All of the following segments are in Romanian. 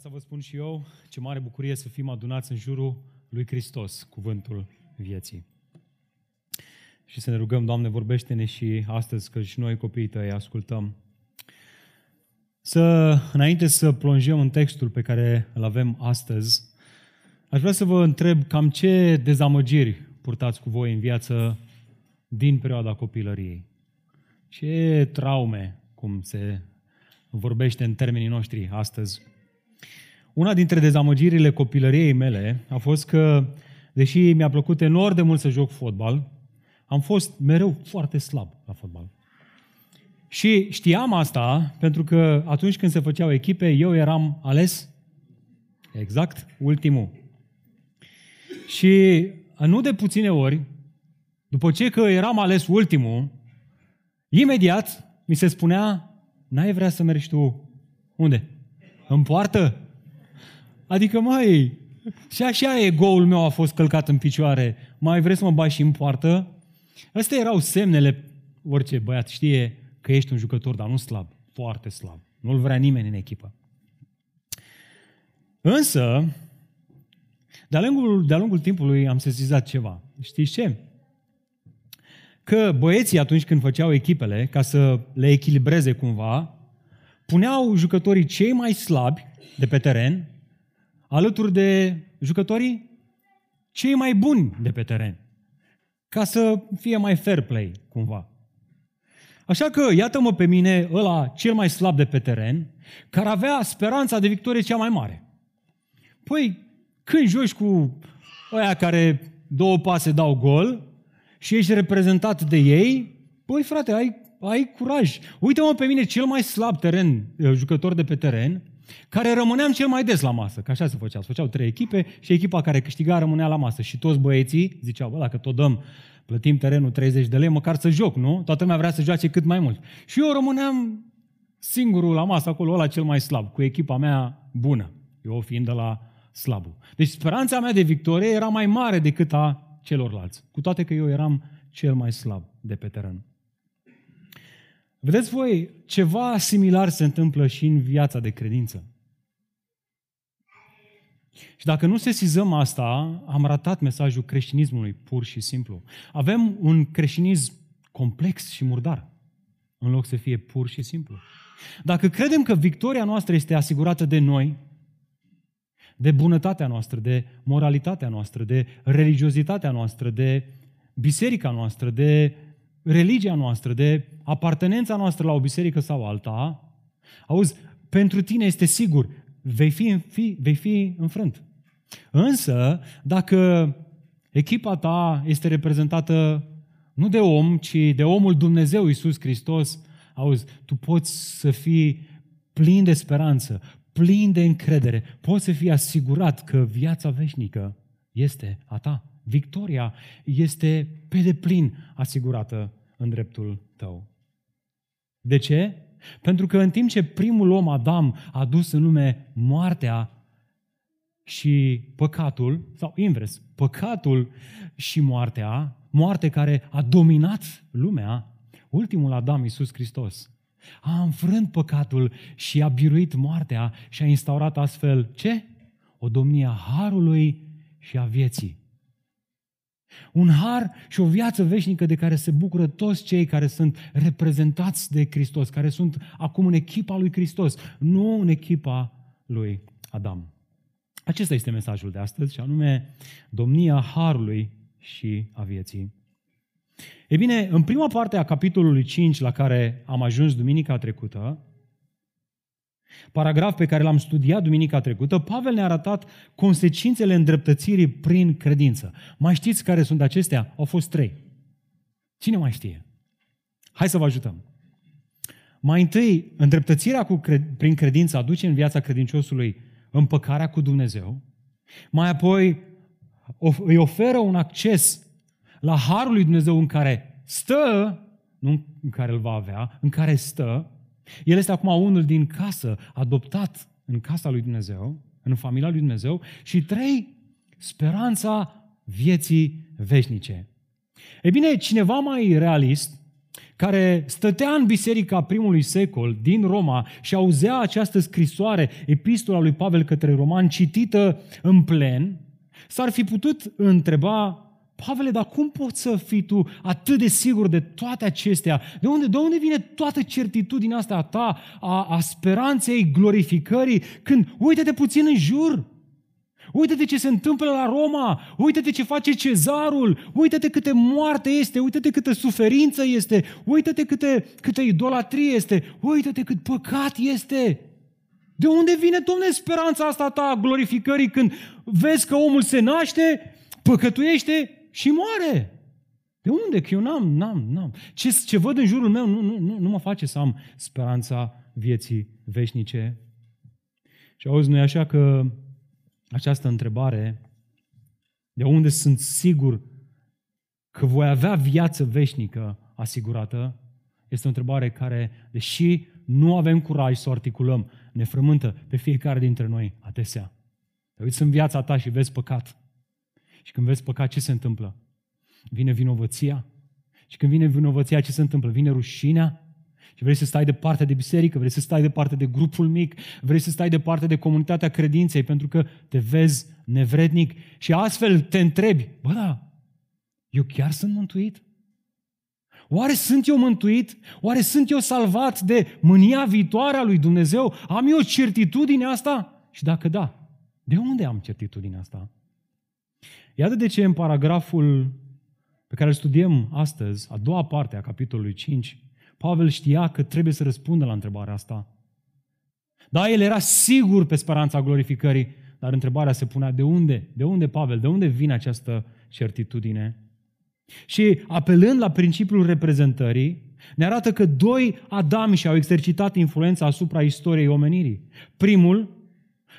dimineața vă spun și eu ce mare bucurie să fim adunați în jurul lui Hristos, cuvântul vieții. Și să ne rugăm, Doamne, vorbește-ne și astăzi, că și noi, copiii tăi, ascultăm. Să, înainte să plonjăm în textul pe care îl avem astăzi, aș vrea să vă întreb cam ce dezamăgiri purtați cu voi în viață din perioada copilăriei. Ce traume, cum se vorbește în termenii noștri astăzi, una dintre dezamăgirile copilăriei mele a fost că, deși mi-a plăcut enorm de mult să joc fotbal, am fost mereu foarte slab la fotbal. Și știam asta pentru că atunci când se făceau echipe, eu eram ales exact ultimul. Și nu de puține ori, după ce că eram ales ultimul, imediat mi se spunea, n-ai vrea să mergi tu unde? În poartă? Adică, mai și așa ego-ul meu a fost călcat în picioare. Mai vreți să mă bagi și în poartă? Astea erau semnele, orice băiat știe, că ești un jucător, dar nu slab, foarte slab. Nu-l vrea nimeni în echipă. Însă, de-a lungul, de lungul timpului am sesizat ceva. Știți ce? Că băieții atunci când făceau echipele, ca să le echilibreze cumva, puneau jucătorii cei mai slabi de pe teren alături de jucătorii cei mai buni de pe teren, ca să fie mai fair play, cumva. Așa că, iată-mă pe mine, ăla cel mai slab de pe teren, care avea speranța de victorie cea mai mare. Păi, când joci cu ăia care două pase dau gol și ești reprezentat de ei, păi frate, ai, ai curaj. Uite-mă pe mine, cel mai slab teren, jucător de pe teren, care rămâneam cel mai des la masă, că așa se făcea. Se făceau trei echipe și echipa care câștiga rămânea la masă. Și toți băieții ziceau, bă, dacă tot dăm, plătim terenul 30 de lei, măcar să joc, nu? Toată lumea vrea să joace cât mai mult. Și eu rămâneam singurul la masă acolo, ăla cel mai slab, cu echipa mea bună, eu fiind de la slabul. Deci speranța mea de victorie era mai mare decât a celorlalți, cu toate că eu eram cel mai slab de pe teren. Vedeți voi, ceva similar se întâmplă și în viața de credință. Și dacă nu sesizăm asta, am ratat mesajul creștinismului, pur și simplu. Avem un creștinism complex și murdar, în loc să fie pur și simplu. Dacă credem că victoria noastră este asigurată de noi, de bunătatea noastră, de moralitatea noastră, de religiozitatea noastră, de biserica noastră, de religia noastră, de apartenența noastră la o biserică sau alta, auzi, pentru tine este sigur, vei fi, fi, vei fi înfrânt. Însă, dacă echipa ta este reprezentată nu de om, ci de omul Dumnezeu Iisus Hristos, auzi, tu poți să fii plin de speranță, plin de încredere, poți să fii asigurat că viața veșnică este a ta. Victoria este pe deplin asigurată în dreptul tău. De ce? Pentru că în timp ce primul om, Adam, a dus în lume moartea și păcatul, sau invers, păcatul și moartea, moarte care a dominat lumea, ultimul Adam, Iisus Hristos, a înfrânt păcatul și a biruit moartea și a instaurat astfel ce? O domnie a harului și a vieții. Un har și o viață veșnică de care se bucură toți cei care sunt reprezentați de Hristos, care sunt acum în echipa lui Hristos, nu în echipa lui Adam. Acesta este mesajul de astăzi și anume domnia harului și a vieții. E bine, în prima parte a capitolului 5 la care am ajuns duminica trecută, Paragraf pe care l-am studiat duminica trecută, Pavel ne-a arătat consecințele îndreptățirii prin credință. Mai știți care sunt acestea? Au fost trei. Cine mai știe? Hai să vă ajutăm. Mai întâi, îndreptățirea cu cred- prin credință aduce în viața credinciosului împăcarea cu Dumnezeu. Mai apoi, îi oferă un acces la harul lui Dumnezeu în care stă, nu în care îl va avea, în care stă, el este acum unul din casă, adoptat în casa lui Dumnezeu, în familia lui Dumnezeu. Și trei, speranța vieții veșnice. E bine, cineva mai realist, care stătea în biserica primului secol din Roma și auzea această scrisoare, epistola lui Pavel către roman, citită în plen, s-ar fi putut întreba Pavele, dar cum poți să fii tu atât de sigur de toate acestea? De unde, de unde vine toată certitudinea asta a ta, a, a speranței, glorificării, când uite-te puțin în jur? Uite-te ce se întâmplă la Roma, uite-te ce face cezarul, uite-te câte moarte este, uite-te câtă suferință este, uite-te câte, câtă idolatrie este, uite-te cât păcat este. De unde vine, domne, speranța asta ta a glorificării când vezi că omul se naște, păcătuiește și moare. De unde? Că eu n-am, n-am, n-am. Ce, ce văd în jurul meu nu, nu, nu, nu mă face să am speranța vieții veșnice. Și auzi, nu e așa că această întrebare, de unde sunt sigur că voi avea viață veșnică asigurată, este o întrebare care, deși nu avem curaj să o articulăm, ne frământă pe fiecare dintre noi adesea. Te uiți în viața ta și vezi păcat. Și când vezi păcat, ce se întâmplă? Vine vinovăția. Și când vine vinovăția, ce se întâmplă? Vine rușinea. Și vrei să stai departe de biserică, vrei să stai departe de grupul mic, vrei să stai departe de comunitatea credinței, pentru că te vezi nevrednic și astfel te întrebi, bă, da, eu chiar sunt mântuit? Oare sunt eu mântuit? Oare sunt eu salvat de mânia viitoare a lui Dumnezeu? Am eu certitudine asta? Și dacă da, de unde am certitudinea asta? Iată de ce în paragraful pe care îl studiem astăzi, a doua parte a capitolului 5, Pavel știa că trebuie să răspundă la întrebarea asta. Da, el era sigur pe speranța glorificării, dar întrebarea se punea de unde? De unde, Pavel? De unde vine această certitudine? Și apelând la principiul reprezentării, ne arată că doi Adami și-au exercitat influența asupra istoriei omenirii. Primul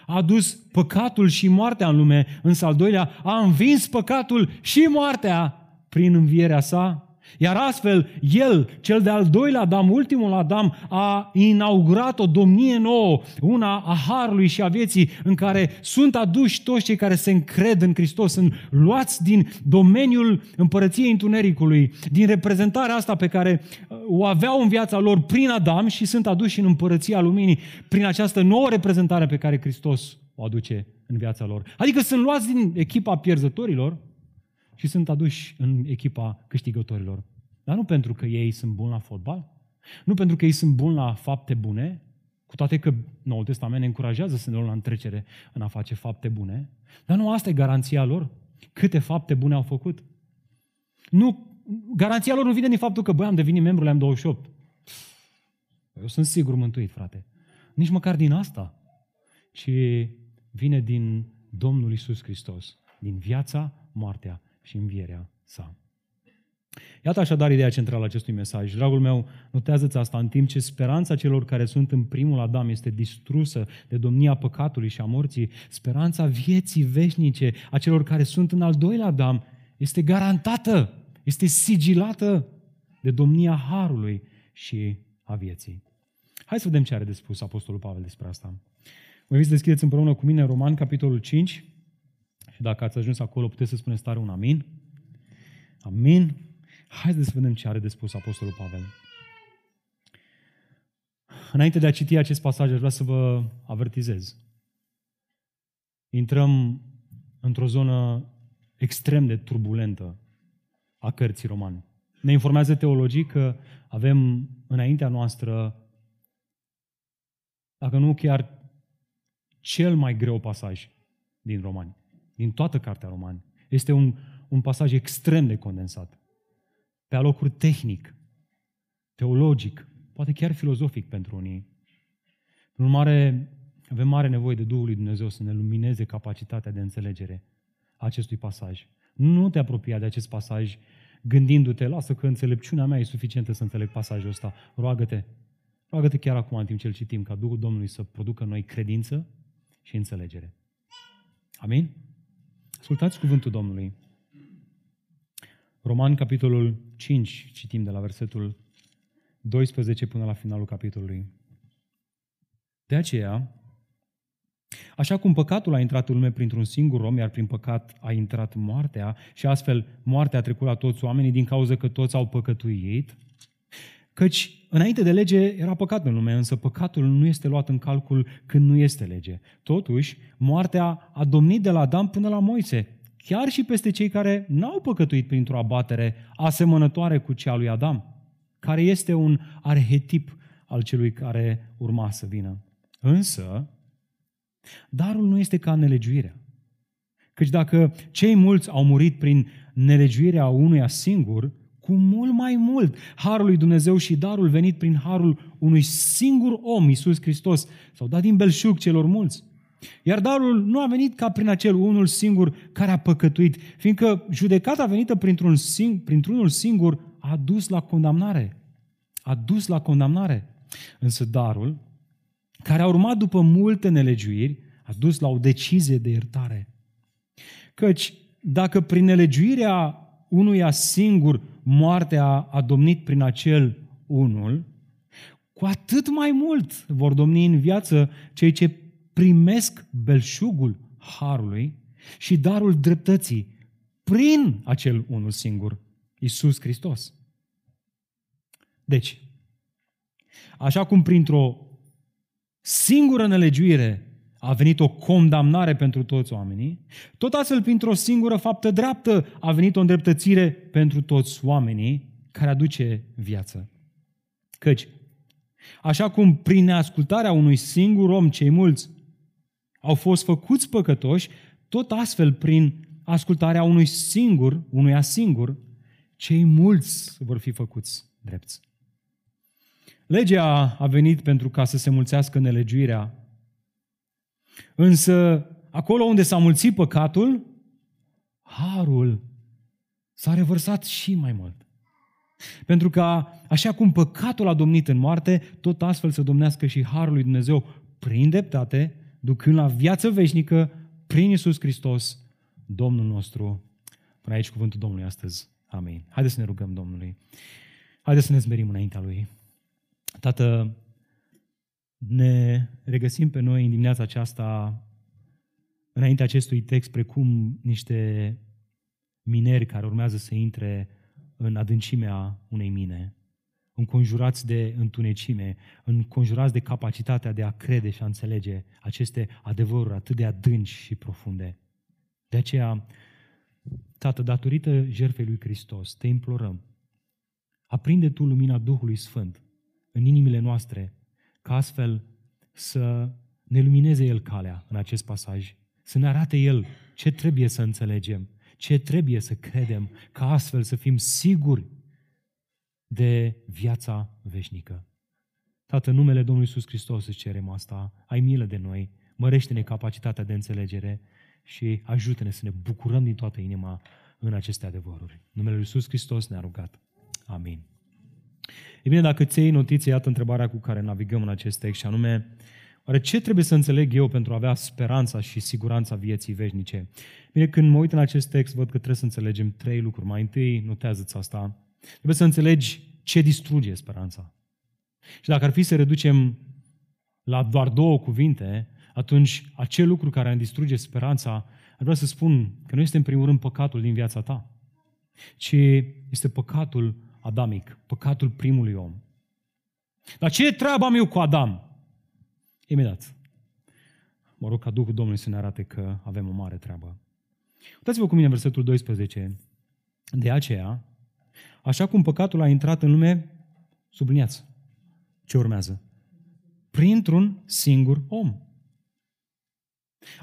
a adus păcatul și moartea în lume, însă al doilea a învins păcatul și moartea prin învierea sa iar astfel, el, cel de-al doilea Adam, ultimul Adam, a inaugurat o domnie nouă, una a harului și a vieții, în care sunt aduși toți cei care se încred în Hristos, sunt luați din domeniul împărăției întunericului, din reprezentarea asta pe care uh, o aveau în viața lor prin Adam și sunt aduși în împărăția luminii, prin această nouă reprezentare pe care Hristos o aduce în viața lor. Adică sunt luați din echipa pierzătorilor, și sunt aduși în echipa câștigătorilor. Dar nu pentru că ei sunt buni la fotbal, nu pentru că ei sunt buni la fapte bune, cu toate că Noul Testament ne încurajează să ne luăm la întrecere în a face fapte bune, dar nu asta e garanția lor. Câte fapte bune au făcut. Nu, garanția lor nu vine din faptul că, băi, am devenit membru, le-am 28. Eu sunt sigur mântuit, frate. Nici măcar din asta. Ci vine din Domnul Isus Hristos, din viața, moartea și învierea sa. Iată așadar ideea centrală a acestui mesaj. Dragul meu, notează-ți asta în timp ce speranța celor care sunt în primul Adam este distrusă de domnia păcatului și a morții, speranța vieții veșnice a celor care sunt în al doilea Adam este garantată, este sigilată de domnia harului și a vieții. Hai să vedem ce are de spus Apostolul Pavel despre asta. Vă să deschideți împreună cu mine Roman, capitolul 5, și dacă ați ajuns acolo, puteți să spuneți tare un amin. Amin. Haideți să vedem ce are de spus Apostolul Pavel. Înainte de a citi acest pasaj, aș vrea să vă avertizez. Intrăm într-o zonă extrem de turbulentă a cărții romane. Ne informează teologii că avem înaintea noastră, dacă nu chiar cel mai greu pasaj din Romani din toată cartea romani. Este un, un pasaj extrem de condensat. Pe alocuri tehnic, teologic, poate chiar filozofic pentru unii. În urmare, avem mare nevoie de Duhul lui Dumnezeu să ne lumineze capacitatea de înțelegere a acestui pasaj. Nu te apropia de acest pasaj gândindu-te, lasă că înțelepciunea mea e suficientă să înțeleg pasajul ăsta. Roagă-te, roagă-te chiar acum în timp ce îl citim, ca Duhul Domnului să producă noi credință și înțelegere. Amin? Ascultați cuvântul Domnului. Roman, capitolul 5, citim de la versetul 12 până la finalul capitolului. De aceea, Așa cum păcatul a intrat în lume printr-un singur om, iar prin păcat a intrat moartea și astfel moartea a trecut la toți oamenii din cauza că toți au păcătuit, Căci înainte de lege era păcat în lume, însă păcatul nu este luat în calcul când nu este lege. Totuși, moartea a domnit de la Adam până la Moise, chiar și peste cei care n-au păcătuit printr-o abatere asemănătoare cu cea lui Adam, care este un arhetip al celui care urma să vină. Însă, darul nu este ca nelegiuirea. Căci dacă cei mulți au murit prin nelegiuirea unuia singur, cu mult mai mult harul lui Dumnezeu și darul venit prin harul unui singur om, Iisus Hristos, s-au dat din belșug celor mulți. Iar darul nu a venit ca prin acel unul singur care a păcătuit, fiindcă judecata venită printr-un sing- printr-unul singur a dus la condamnare. A dus la condamnare. Însă darul, care a urmat după multe nelegiuiri, a dus la o decizie de iertare. Căci dacă prin nelegiuirea unuia singur moartea a domnit prin acel unul, cu atât mai mult vor domni în viață cei ce primesc belșugul harului și darul dreptății prin acel unul singur, Isus Hristos. Deci, așa cum printr-o singură nelegiuire a venit o condamnare pentru toți oamenii, tot astfel, printr-o singură faptă dreaptă, a venit o îndreptățire pentru toți oamenii care aduce viață. Căci, așa cum prin neascultarea unui singur om cei mulți au fost făcuți păcătoși, tot astfel prin ascultarea unui singur, unuia singur, cei mulți vor fi făcuți drepți. Legea a venit pentru ca să se mulțească nelegiuirea Însă, acolo unde s-a mulțit păcatul, harul s-a revărsat și mai mult. Pentru că, așa cum păcatul a domnit în moarte, tot astfel să domnească și harul lui Dumnezeu prin dreptate, ducând la viață veșnică prin Isus Hristos, Domnul nostru. Până aici cuvântul Domnului astăzi. Amin. Haideți să ne rugăm Domnului. Haideți să ne zmerim înaintea Lui. Tată, ne regăsim pe noi în dimineața aceasta, înainte acestui text, precum niște mineri care urmează să intre în adâncimea unei mine, înconjurați de întunecime, înconjurați de capacitatea de a crede și a înțelege aceste adevăruri atât de adânci și profunde. De aceea, Tată, datorită jertfei lui Hristos, te implorăm, aprinde Tu lumina Duhului Sfânt în inimile noastre, ca astfel să ne lumineze El calea în acest pasaj, să ne arate El ce trebuie să înțelegem, ce trebuie să credem, ca astfel să fim siguri de viața veșnică. Tată, în numele Domnului Iisus Hristos îți cerem asta, ai milă de noi, mărește-ne capacitatea de înțelegere și ajută-ne să ne bucurăm din toată inima în aceste adevăruri. În numele Lui Iisus Hristos ne-a rugat. Amin. E bine, dacă ți iei notiție, iată întrebarea cu care navigăm în acest text și anume, oare ce trebuie să înțeleg eu pentru a avea speranța și siguranța vieții veșnice? Bine, când mă uit în acest text, văd că trebuie să înțelegem trei lucruri. Mai întâi, notează-ți asta, trebuie să înțelegi ce distruge speranța. Și dacă ar fi să reducem la doar două cuvinte, atunci acel lucru care îmi distruge speranța, ar vrea să spun că nu este în primul rând păcatul din viața ta, ci este păcatul adamic, păcatul primului om. Dar ce treabă am eu cu Adam? Imediat. Mă rog ca Duhul Domnului să ne arate că avem o mare treabă. Uitați-vă cu mine versetul 12. De aceea, așa cum păcatul a intrat în lume, subliniați. Ce urmează? Printr-un singur om.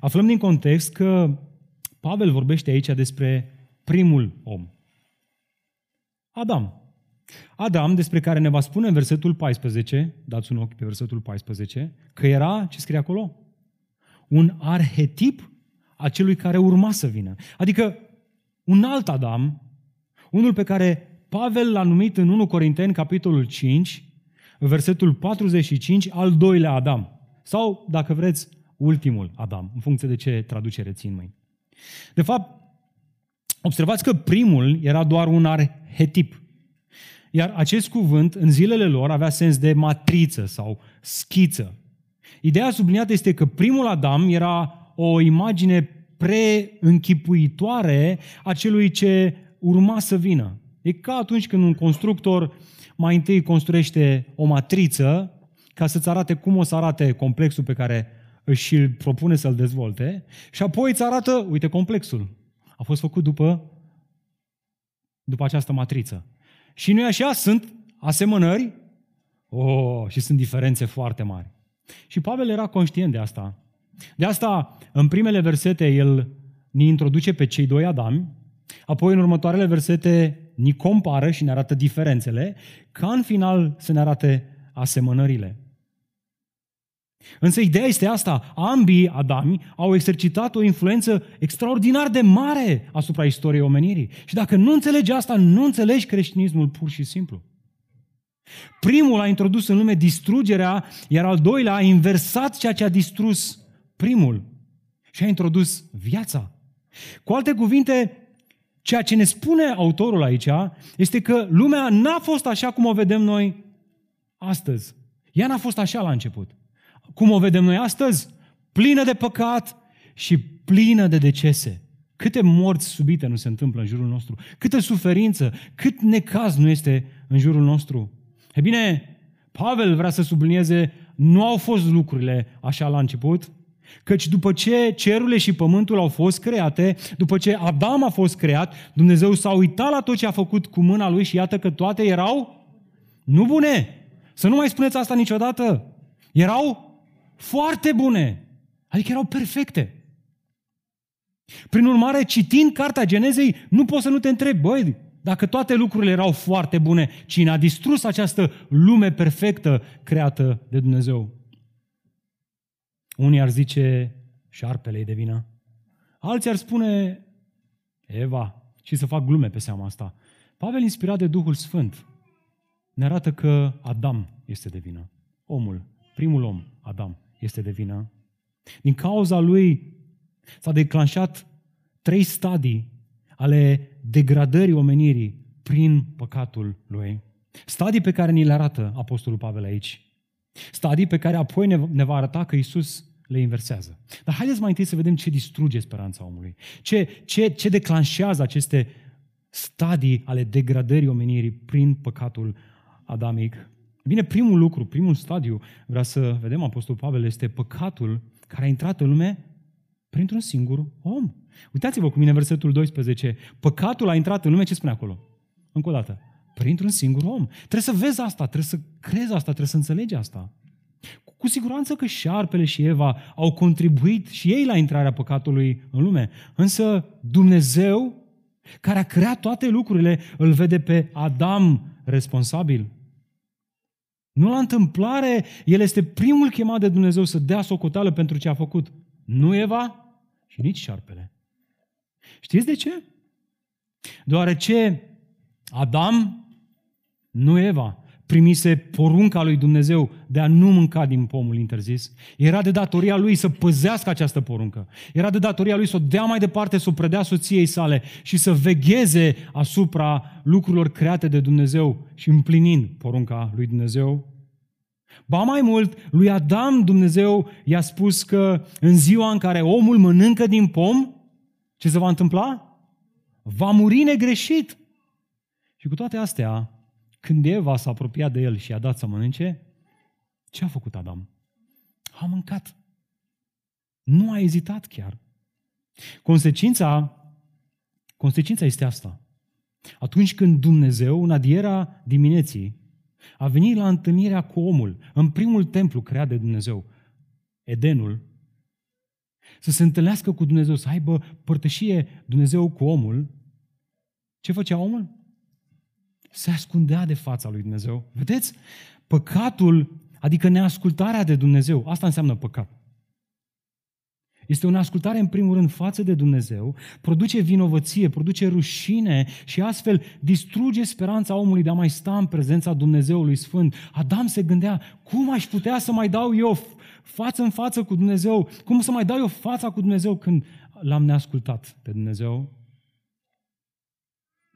Aflăm din context că Pavel vorbește aici despre primul om. Adam. Adam, despre care ne va spune în versetul 14, dați un ochi pe versetul 14, că era, ce scrie acolo? Un arhetip a celui care urma să vină. Adică un alt Adam, unul pe care Pavel l-a numit în 1 Corinteni, capitolul 5, versetul 45, al doilea Adam. Sau, dacă vreți, ultimul Adam, în funcție de ce traducere țin mai. De fapt, observați că primul era doar un arhetip. Iar acest cuvânt, în zilele lor, avea sens de matriță sau schiță. Ideea subliniată este că primul Adam era o imagine preînchipuitoare a celui ce urma să vină. E ca atunci când un constructor mai întâi construiește o matriță ca să-ți arate cum o să arate complexul pe care își îl propune să-l dezvolte și apoi îți arată, uite, complexul. A fost făcut după, după această matriță. Și nu așa? Sunt asemănări oh, și sunt diferențe foarte mari. Și Pavel era conștient de asta. De asta, în primele versete, el ne introduce pe cei doi Adami, apoi în următoarele versete ni compară și ne arată diferențele, ca în final să ne arate asemănările. Însă ideea este asta, ambii Adami au exercitat o influență extraordinar de mare asupra istoriei omenirii. Și dacă nu înțelegi asta, nu înțelegi creștinismul pur și simplu. Primul a introdus în lume distrugerea, iar al doilea a inversat ceea ce a distrus primul și a introdus viața. Cu alte cuvinte, ceea ce ne spune autorul aici este că lumea n-a fost așa cum o vedem noi astăzi. Ea n-a fost așa la început. Cum o vedem noi astăzi? Plină de păcat și plină de decese. Câte morți subite nu se întâmplă în jurul nostru, câtă suferință, cât necaz nu este în jurul nostru. E bine, Pavel vrea să sublinieze, nu au fost lucrurile așa la început, căci după ce cerurile și pământul au fost create, după ce Adam a fost creat, Dumnezeu s-a uitat la tot ce a făcut cu mâna lui și iată că toate erau nu bune. Să nu mai spuneți asta niciodată. Erau foarte bune. Adică erau perfecte. Prin urmare, citind Cartea Genezei, nu poți să nu te întrebi, băi, dacă toate lucrurile erau foarte bune, cine a distrus această lume perfectă creată de Dumnezeu? Unii ar zice, șarpele de vină. Alții ar spune, Eva, și să fac glume pe seama asta. Pavel, inspirat de Duhul Sfânt, ne arată că Adam este de vină. Omul, primul om, Adam, este de vină. Din cauza lui s-a declanșat trei stadii ale degradării omenirii prin păcatul lui. Stadii pe care ni le arată Apostolul Pavel aici. Stadii pe care apoi ne va arăta că Isus le inversează. Dar haideți mai întâi să vedem ce distruge speranța omului. Ce, ce, ce declanșează aceste stadii ale degradării omenirii prin păcatul adamic. Bine, primul lucru, primul stadiu, vrea să vedem Apostolul Pavel, este păcatul care a intrat în lume printr-un singur om. Uitați-vă cu mine versetul 12. Păcatul a intrat în lume, ce spune acolo? Încă o dată. Printr-un singur om. Trebuie să vezi asta, trebuie să crezi asta, trebuie să înțelegi asta. Cu siguranță că șarpele și Eva au contribuit și ei la intrarea păcatului în lume. Însă Dumnezeu, care a creat toate lucrurile, îl vede pe Adam responsabil. Nu la întâmplare, el este primul chemat de Dumnezeu să dea socoteală pentru ce a făcut. Nu Eva și nici șarpele. Știți de ce? Deoarece Adam, nu Eva, primise porunca lui Dumnezeu de a nu mânca din pomul interzis. Era de datoria lui să păzească această poruncă. Era de datoria lui să o dea mai departe, să o predea soției sale și să vegheze asupra lucrurilor create de Dumnezeu și împlinind porunca lui Dumnezeu. Ba mai mult, lui Adam Dumnezeu i-a spus că în ziua în care omul mănâncă din pom, ce se va întâmpla? Va muri negreșit. Și cu toate astea, când Eva s-a apropiat de el și i-a dat să mănânce, ce a făcut Adam? A mâncat. Nu a ezitat chiar. Consecința, consecința este asta. Atunci când Dumnezeu, în adiera dimineții, a venit la întâlnirea cu omul, în primul templu creat de Dumnezeu, Edenul, să se întâlnească cu Dumnezeu, să aibă părtășie Dumnezeu cu omul, ce făcea omul? Se ascundea de fața lui Dumnezeu. Vedeți? Păcatul, adică neascultarea de Dumnezeu, asta înseamnă păcat. Este o ascultare, în primul rând, față de Dumnezeu, produce vinovăție, produce rușine și astfel distruge speranța omului de a mai sta în prezența Dumnezeului Sfânt. Adam se gândea, cum aș putea să mai dau eu față în față cu Dumnezeu? Cum să mai dau eu fața cu Dumnezeu când l-am neascultat pe Dumnezeu?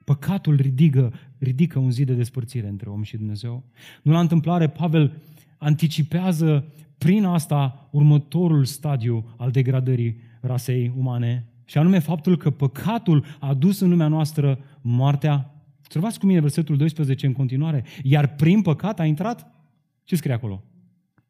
Păcatul ridică, ridică un zid de despărțire între om și Dumnezeu. Nu la întâmplare, Pavel anticipează prin asta următorul stadiu al degradării rasei umane, și anume faptul că păcatul a dus în lumea noastră moartea, Observați cu mine versetul 12 în continuare. Iar prin păcat a intrat? Ce scrie acolo?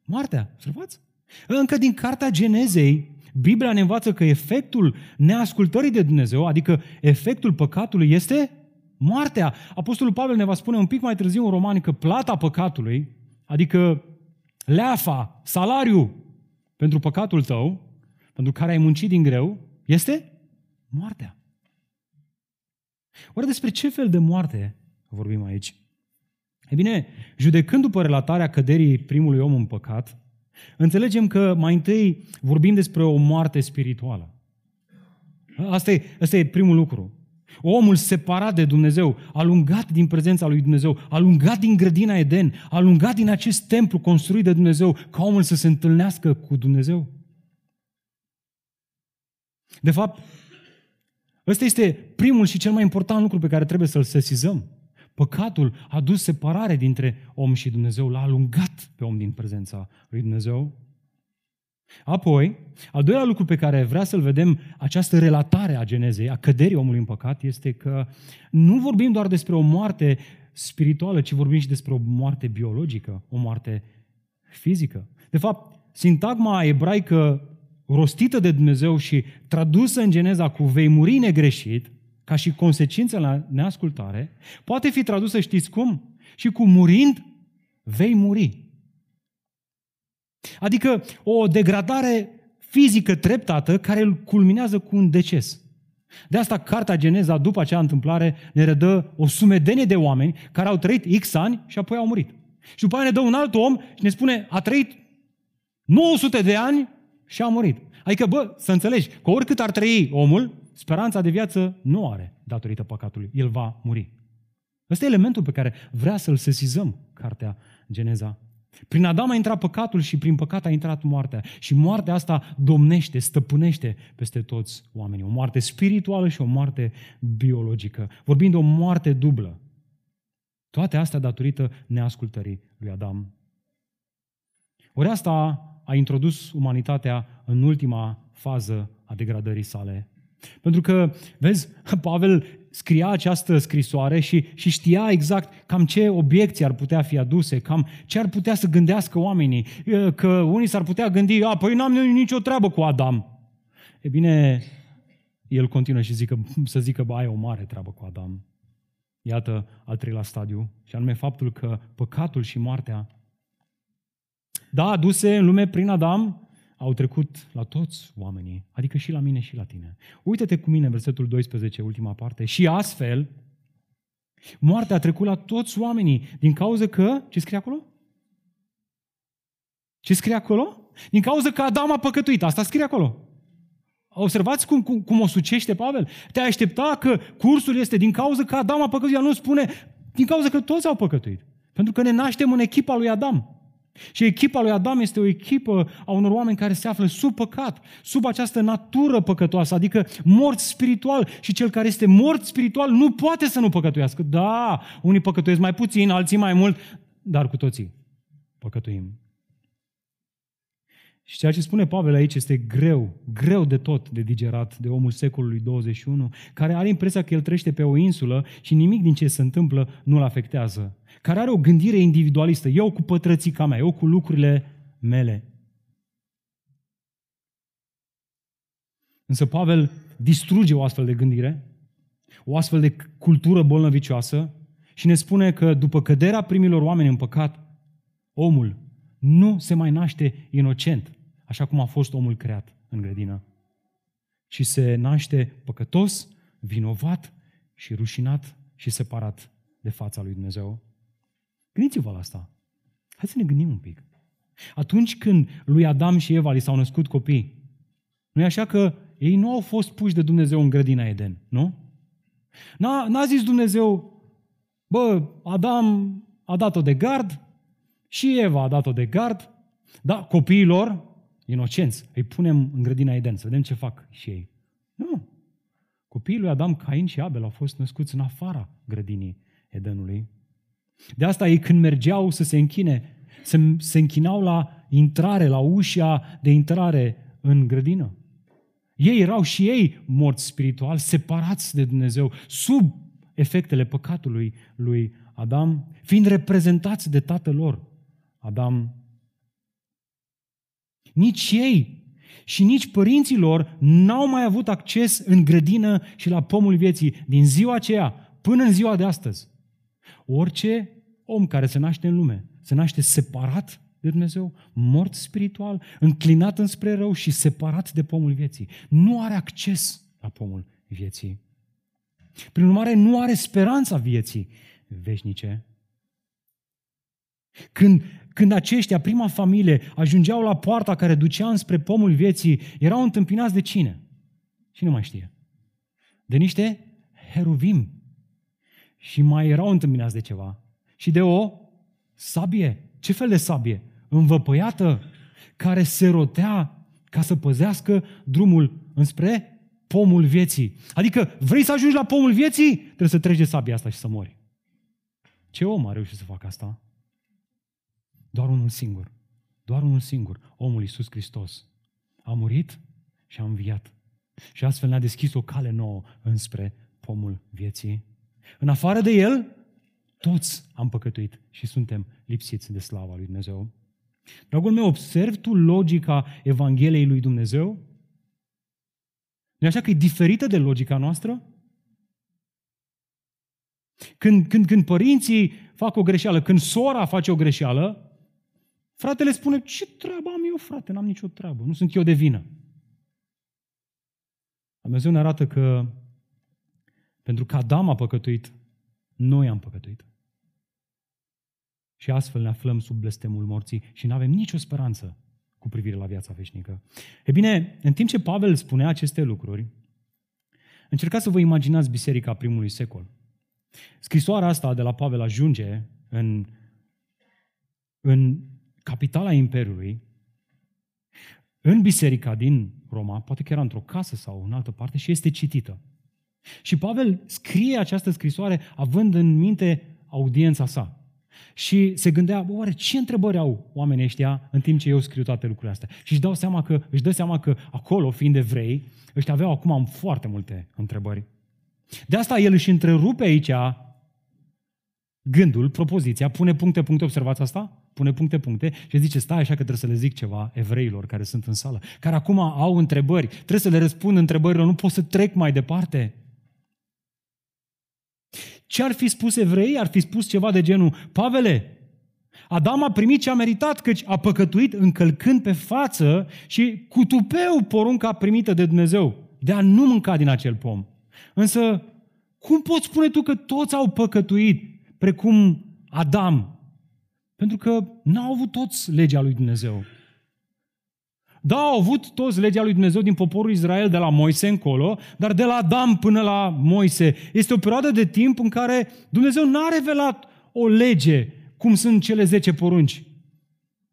Moartea. Observați? Încă din cartea Genezei, Biblia ne învață că efectul neascultării de Dumnezeu, adică efectul păcatului, este moartea. Apostolul Pavel ne va spune un pic mai târziu în Romani că plata păcatului, adică leafa, salariu pentru păcatul tău, pentru care ai muncit din greu, este moartea. Oare despre ce fel de moarte vorbim aici? E bine, judecând după relatarea căderii primului om în păcat, înțelegem că mai întâi vorbim despre o moarte spirituală. Asta e, asta e primul lucru. Omul separat de Dumnezeu, alungat din prezența lui Dumnezeu, alungat din grădina Eden, alungat din acest templu construit de Dumnezeu, ca omul să se întâlnească cu Dumnezeu. De fapt, ăsta este primul și cel mai important lucru pe care trebuie să-l sesizăm. Păcatul a dus separare dintre om și Dumnezeu, l-a alungat pe om din prezența lui Dumnezeu. Apoi, al doilea lucru pe care vrea să-l vedem, această relatare a genezei, a căderii omului în păcat, este că nu vorbim doar despre o moarte spirituală, ci vorbim și despre o moarte biologică, o moarte fizică. De fapt, sintagma ebraică rostită de Dumnezeu și tradusă în Geneza cu vei muri negreșit, ca și consecință la neascultare, poate fi tradusă, știți cum? Și cu murind, vei muri. Adică o degradare fizică treptată care îl culminează cu un deces. De asta Cartea Geneza, după acea întâmplare, ne redă o sumedenie de oameni care au trăit X ani și apoi au murit. Și după aia ne dă un alt om și ne spune, a trăit 900 de ani și a murit. Adică, bă, să înțelegi că oricât ar trăi omul, speranța de viață nu are datorită păcatului. El va muri. Ăsta e elementul pe care vrea să-l sesizăm, cartea Geneza. Prin Adam a intrat păcatul și prin păcat a intrat moartea. Și moartea asta domnește, stăpânește peste toți oamenii. O moarte spirituală și o moarte biologică. Vorbim de o moarte dublă. Toate astea datorită neascultării lui Adam. Ori asta a introdus umanitatea în ultima fază a degradării sale pentru că, vezi, Pavel scria această scrisoare și, și știa exact cam ce obiecții ar putea fi aduse, cam ce ar putea să gândească oamenii. Că unii s-ar putea gândi, a, păi n-am nicio treabă cu Adam. E bine, el continuă și zică, să zică, bă, ai o mare treabă cu Adam. Iată al treilea stadiu, și anume faptul că păcatul și moartea, da, aduse în lume prin Adam, au trecut la toți oamenii, adică și la mine și la tine. Uită-te cu mine, versetul 12, ultima parte. Și astfel, moartea a trecut la toți oamenii, din cauza că, ce scrie acolo? Ce scrie acolo? Din cauza că Adam a păcătuit. Asta scrie acolo. Observați cum, cum, cum o sucește Pavel? Te aștepta că cursul este din cauza că Adam a păcătuit. El nu spune din cauza că toți au păcătuit. Pentru că ne naștem în echipa lui Adam. Și echipa lui Adam este o echipă a unor oameni care se află sub păcat, sub această natură păcătoasă, adică mort spiritual. Și cel care este mort spiritual nu poate să nu păcătuiască. Da, unii păcătuiesc mai puțin, alții mai mult, dar cu toții păcătuim. Și ceea ce spune Pavel aici este greu, greu de tot de digerat de omul secolului 21, care are impresia că el trăiește pe o insulă și nimic din ce se întâmplă nu-l afectează. Care are o gândire individualistă. Eu cu pătrățica mea, eu cu lucrurile mele. Însă Pavel distruge o astfel de gândire, o astfel de cultură bolnăvicioasă și ne spune că după căderea primilor oameni în păcat, omul nu se mai naște inocent, așa cum a fost omul creat în grădină, ci se naște păcătos, vinovat și rușinat și separat de fața lui Dumnezeu. Gândiți-vă la asta. Hai să ne gândim un pic. Atunci când lui Adam și Eva li s-au născut copii, nu e așa că ei nu au fost puși de Dumnezeu în grădina Eden, nu? N-a, n-a zis Dumnezeu, bă, Adam a dat-o de gard, și Eva a dat-o de gard, da, copiilor, inocenți, îi punem în grădina Eden, să vedem ce fac și ei. Nu. Copiii lui Adam, Cain și Abel au fost născuți în afara grădinii Edenului. De asta ei când mergeau să se închine, se, se închinau la intrare, la ușa de intrare în grădină. Ei erau și ei morți spiritual, separați de Dumnezeu, sub efectele păcatului lui Adam, fiind reprezentați de tatăl lor, Adam. Nici ei și nici părinții lor n-au mai avut acces în grădină și la pomul vieții din ziua aceea până în ziua de astăzi. Orice om care se naște în lume se naște separat de Dumnezeu, mort spiritual, înclinat înspre rău și separat de pomul vieții. Nu are acces la pomul vieții. Prin urmare, nu are speranța vieții veșnice. Când, când aceștia, prima familie, ajungeau la poarta care ducea înspre pomul vieții, erau întâmpinați de cine? Cine mai știe? De niște heruvim. Și mai erau întâmpinați de ceva. Și de o sabie. Ce fel de sabie? Învăpăiată, care se rotea ca să păzească drumul înspre pomul vieții. Adică vrei să ajungi la pomul vieții? Trebuie să treci de sabia asta și să mori. Ce om a reușit să facă asta? Doar unul singur. Doar unul singur. Omul Iisus Hristos. A murit și a înviat. Și astfel ne-a deschis o cale nouă înspre pomul vieții. În afară de El, toți am păcătuit și suntem lipsiți de slava lui Dumnezeu. Dragul meu, observi tu logica Evangheliei lui Dumnezeu? nu așa că e diferită de logica noastră? Când, când, când părinții fac o greșeală, când sora face o greșeală, fratele spune, ce treabă am eu, frate, n-am nicio treabă, nu sunt eu de vină. Dumnezeu ne arată că pentru că Adam a păcătuit, noi am păcătuit. Și astfel ne aflăm sub blestemul morții și nu avem nicio speranță cu privire la viața veșnică. E bine, în timp ce Pavel spunea aceste lucruri, încercați să vă imaginați biserica primului secol. Scrisoarea asta de la Pavel ajunge în, în capitala Imperiului, în biserica din Roma, poate că era într-o casă sau în altă parte, și este citită. Și Pavel scrie această scrisoare având în minte audiența sa. Și se gândea, oare ce întrebări au oamenii ăștia în timp ce eu scriu toate lucrurile astea? Și își, dau seama că, își dă seama că acolo, fiind evrei, ăștia aveau acum foarte multe întrebări. De asta el își întrerupe aici gândul, propoziția, pune puncte, puncte, observați asta? Pune puncte, puncte și zice, stai așa că trebuie să le zic ceva evreilor care sunt în sală, care acum au întrebări, trebuie să le răspund întrebărilor, nu pot să trec mai departe. Ce ar fi spus evrei? Ar fi spus ceva de genul, Pavele, Adam a primit ce a meritat, căci a păcătuit încălcând pe față și cu tupeu porunca primită de Dumnezeu, de a nu mânca din acel pom. Însă, cum poți spune tu că toți au păcătuit, precum Adam? Pentru că n-au avut toți legea lui Dumnezeu. Da, au avut toți legea lui Dumnezeu din poporul Israel de la Moise încolo, dar de la Adam până la Moise. Este o perioadă de timp în care Dumnezeu n-a revelat o lege, cum sunt cele 10 porunci.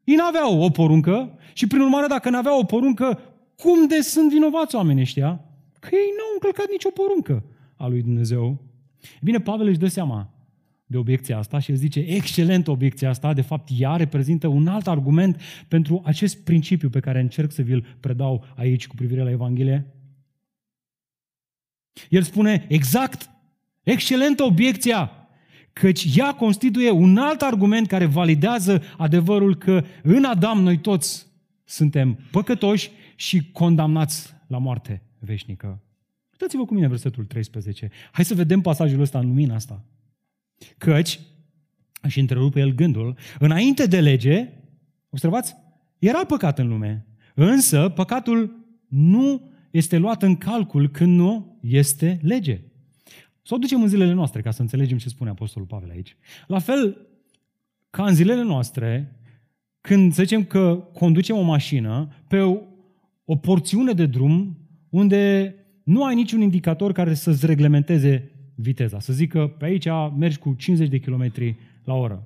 Ei n-aveau o poruncă și prin urmare dacă n-aveau o poruncă, cum de sunt vinovați oamenii ăștia? Că ei nu au încălcat nicio poruncă a lui Dumnezeu. Bine, Pavel își dă seama de obiecția asta și el zice, excelent obiecția asta, de fapt ea reprezintă un alt argument pentru acest principiu pe care încerc să vi-l predau aici cu privire la Evanghelie. El spune, exact, excelentă obiecția, căci ea constituie un alt argument care validează adevărul că în Adam noi toți suntem păcătoși și condamnați la moarte veșnică. Uitați-vă cu mine versetul 13. Hai să vedem pasajul ăsta în lumina asta. Căci, și întrerupe el gândul, înainte de lege, observați, era păcat în lume. Însă, păcatul nu este luat în calcul când nu este lege. Să o ducem în zilele noastre, ca să înțelegem ce spune Apostolul Pavel aici. La fel ca în zilele noastre, când să zicem că conducem o mașină pe o, o porțiune de drum unde nu ai niciun indicator care să-ți reglementeze viteza. Să zic că pe aici mergi cu 50 de km la oră.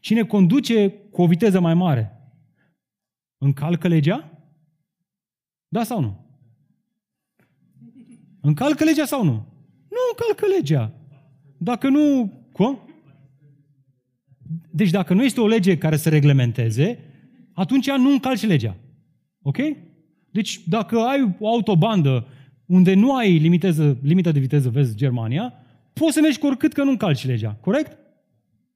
Cine conduce cu o viteză mai mare, încalcă legea? Da sau nu? Încalcă legea sau nu? Nu încalcă legea. Dacă nu... Cum? Deci dacă nu este o lege care să reglementeze, atunci nu încalci legea. Ok? Deci dacă ai o autobandă unde nu ai limiteză, limită de viteză, vezi Germania, poți să mergi cu oricât că nu încalci legea. Corect?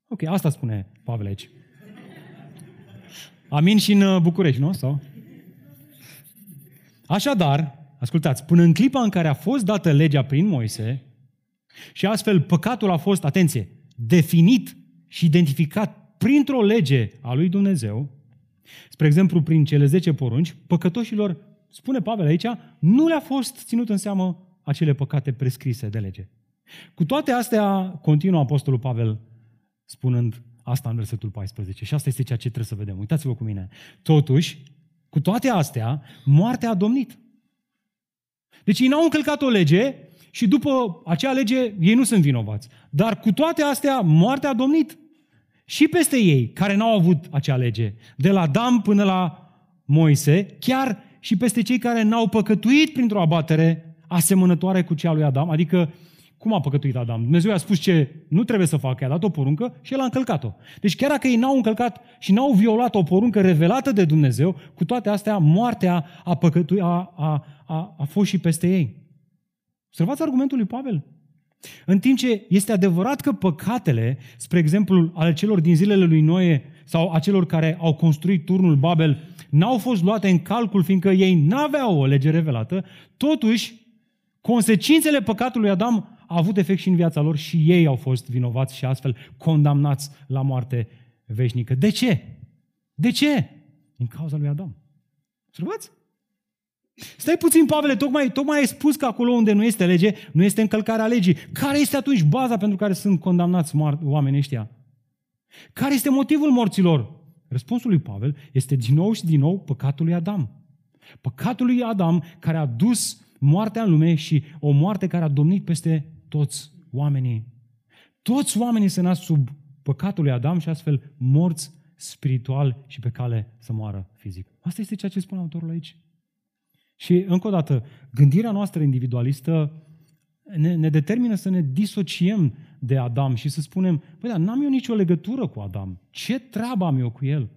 Ok, asta spune Pavel aici. Amin și în uh, București, nu? Sau? Așadar, ascultați, până în clipa în care a fost dată legea prin Moise și astfel păcatul a fost, atenție, definit și identificat printr-o lege a lui Dumnezeu, spre exemplu prin cele 10 porunci, păcătoșilor, spune Pavel aici, nu le-a fost ținut în seamă acele păcate prescrise de lege. Cu toate astea, continuă Apostolul Pavel spunând asta în versetul 14. Și asta este ceea ce trebuie să vedem. Uitați-vă cu mine. Totuși, cu toate astea, moartea a domnit. Deci ei n-au încălcat o lege și după acea lege ei nu sunt vinovați. Dar cu toate astea, moartea a domnit. Și peste ei, care n-au avut acea lege. De la Dam până la Moise, chiar și peste cei care n-au păcătuit printr-o abatere asemănătoare cu cea lui Adam, adică cum a păcătuit Adam? Dumnezeu i-a spus ce nu trebuie să facă, i-a dat o poruncă și el a încălcat-o. Deci chiar dacă ei n-au încălcat și n-au violat o poruncă revelată de Dumnezeu, cu toate astea, moartea a, păcătui, a, a, a, a fost și peste ei. Observați argumentul lui Pavel. În timp ce este adevărat că păcatele, spre exemplu, ale celor din zilele lui Noe sau a celor care au construit turnul Babel, n-au fost luate în calcul fiindcă ei n-aveau o lege revelată, totuși, consecințele păcatului Adam a avut efect și în viața lor și ei au fost vinovați și astfel condamnați la moarte veșnică. De ce? De ce? Din cauza lui Adam. Observați? Stai puțin, Pavele, tocmai, tocmai ai spus că acolo unde nu este lege, nu este încălcarea legii. Care este atunci baza pentru care sunt condamnați oamenii ăștia? Care este motivul morților? Răspunsul lui Pavel este din nou și din nou păcatul lui Adam. Păcatul lui Adam care a dus moartea în lume și o moarte care a domnit peste toți oamenii. Toți oamenii se nasc sub păcatul lui Adam și astfel morți spiritual și pe cale să moară fizic. Asta este ceea ce spune autorul aici. Și, încă o dată, gândirea noastră individualistă ne, ne determină să ne disociem de Adam și să spunem, păi da, n-am eu nicio legătură cu Adam. Ce treabă am eu cu el?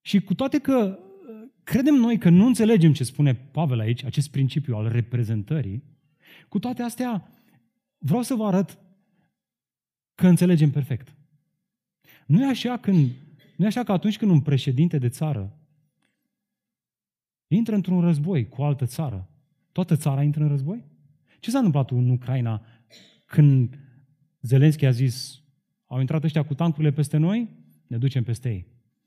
Și cu toate că credem noi că nu înțelegem ce spune Pavel aici, acest principiu al reprezentării, cu toate astea, vreau să vă arăt că înțelegem perfect. Nu e așa, când, nu e așa că atunci când un președinte de țară intră într-un război cu o altă țară, toată țara intră în război? Ce s-a întâmplat în Ucraina când Zelenski a zis au intrat ăștia cu tancurile peste noi, ne ducem peste ei.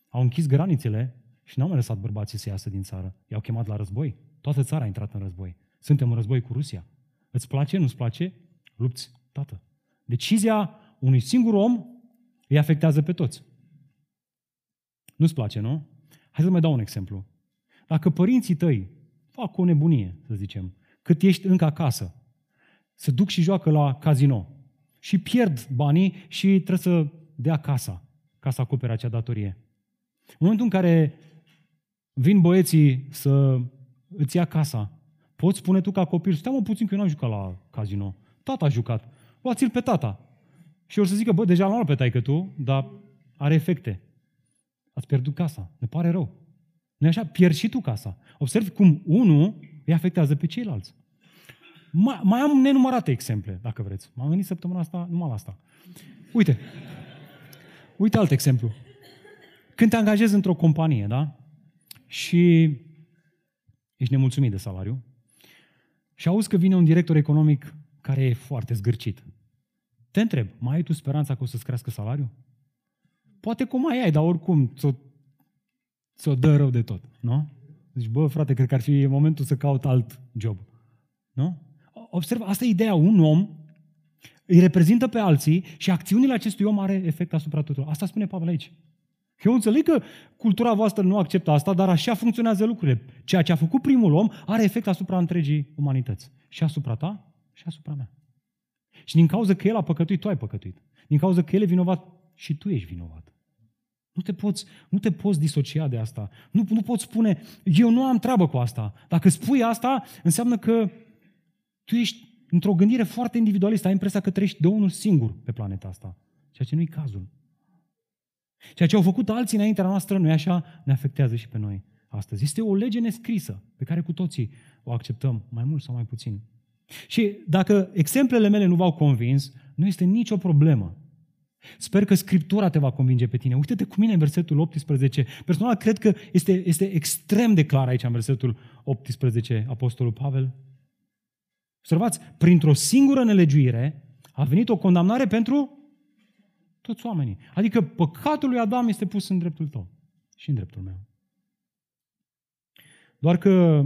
Au închis granițele și n-au mai lăsat bărbații să iasă din țară. I-au chemat la război. Toată țara a intrat în război. Suntem în război cu Rusia. Îți place, nu-ți place? Lupți, tată. Decizia unui singur om îi afectează pe toți. Nu-ți place, nu? Hai să mai dau un exemplu. Dacă părinții tăi fac o nebunie, să zicem, cât ești încă acasă, se duc și joacă la casino și pierd banii și trebuie să dea casa, ca să acopere acea datorie. În momentul în care vin băieții să îți ia casa, Poți spune tu ca copil, stai mă puțin că eu n-am jucat la casino. Tata a jucat. Luați-l pe tata. Și o să zică, bă, deja l-am luat pe taică tu, dar are efecte. Ați pierdut casa. Ne pare rău. nu așa? Pierzi și tu casa. Observi cum unul îi afectează pe ceilalți. Mai, mai am nenumărate exemple, dacă vreți. M-am gândit săptămâna asta numai la asta. Uite. Uite alt exemplu. Când te angajezi într-o companie, da? Și ești nemulțumit de salariu, și auzi că vine un director economic care e foarte zgârcit. Te întreb, mai ai tu speranța că o să-ți crească salariul? Poate cum mai ai, dar oricum ți-o, ți-o dă rău de tot, nu? Zici, bă, frate, cred că ar fi momentul să caut alt job. Nu? Observ, asta e ideea. Un om îi reprezintă pe alții și acțiunile acestui om are efect asupra tuturor. Asta spune Pavel aici. Eu înțeleg că cultura voastră nu acceptă asta, dar așa funcționează lucrurile. Ceea ce a făcut primul om are efect asupra întregii umanități. Și asupra ta și asupra mea. Și din cauza că el a păcătuit, tu ai păcătuit. Din cauza că el e vinovat și tu ești vinovat. Nu te poți, nu te poți disocia de asta. Nu, nu poți spune, eu nu am treabă cu asta. Dacă spui asta, înseamnă că tu ești într-o gândire foarte individualistă. Ai impresia că trăiești de unul singur pe planeta asta. Ceea ce nu e cazul. Ceea ce au făcut alții înaintea noastră, nu așa, ne afectează și pe noi astăzi. Este o lege nescrisă pe care cu toții o acceptăm, mai mult sau mai puțin. Și dacă exemplele mele nu v-au convins, nu este nicio problemă. Sper că Scriptura te va convinge pe tine. Uite-te cu mine în versetul 18. Personal, cred că este, este extrem de clar aici în versetul 18, Apostolul Pavel. Observați, printr-o singură nelegiuire a venit o condamnare pentru toți oamenii. Adică păcatul lui Adam este pus în dreptul tău și în dreptul meu. Doar că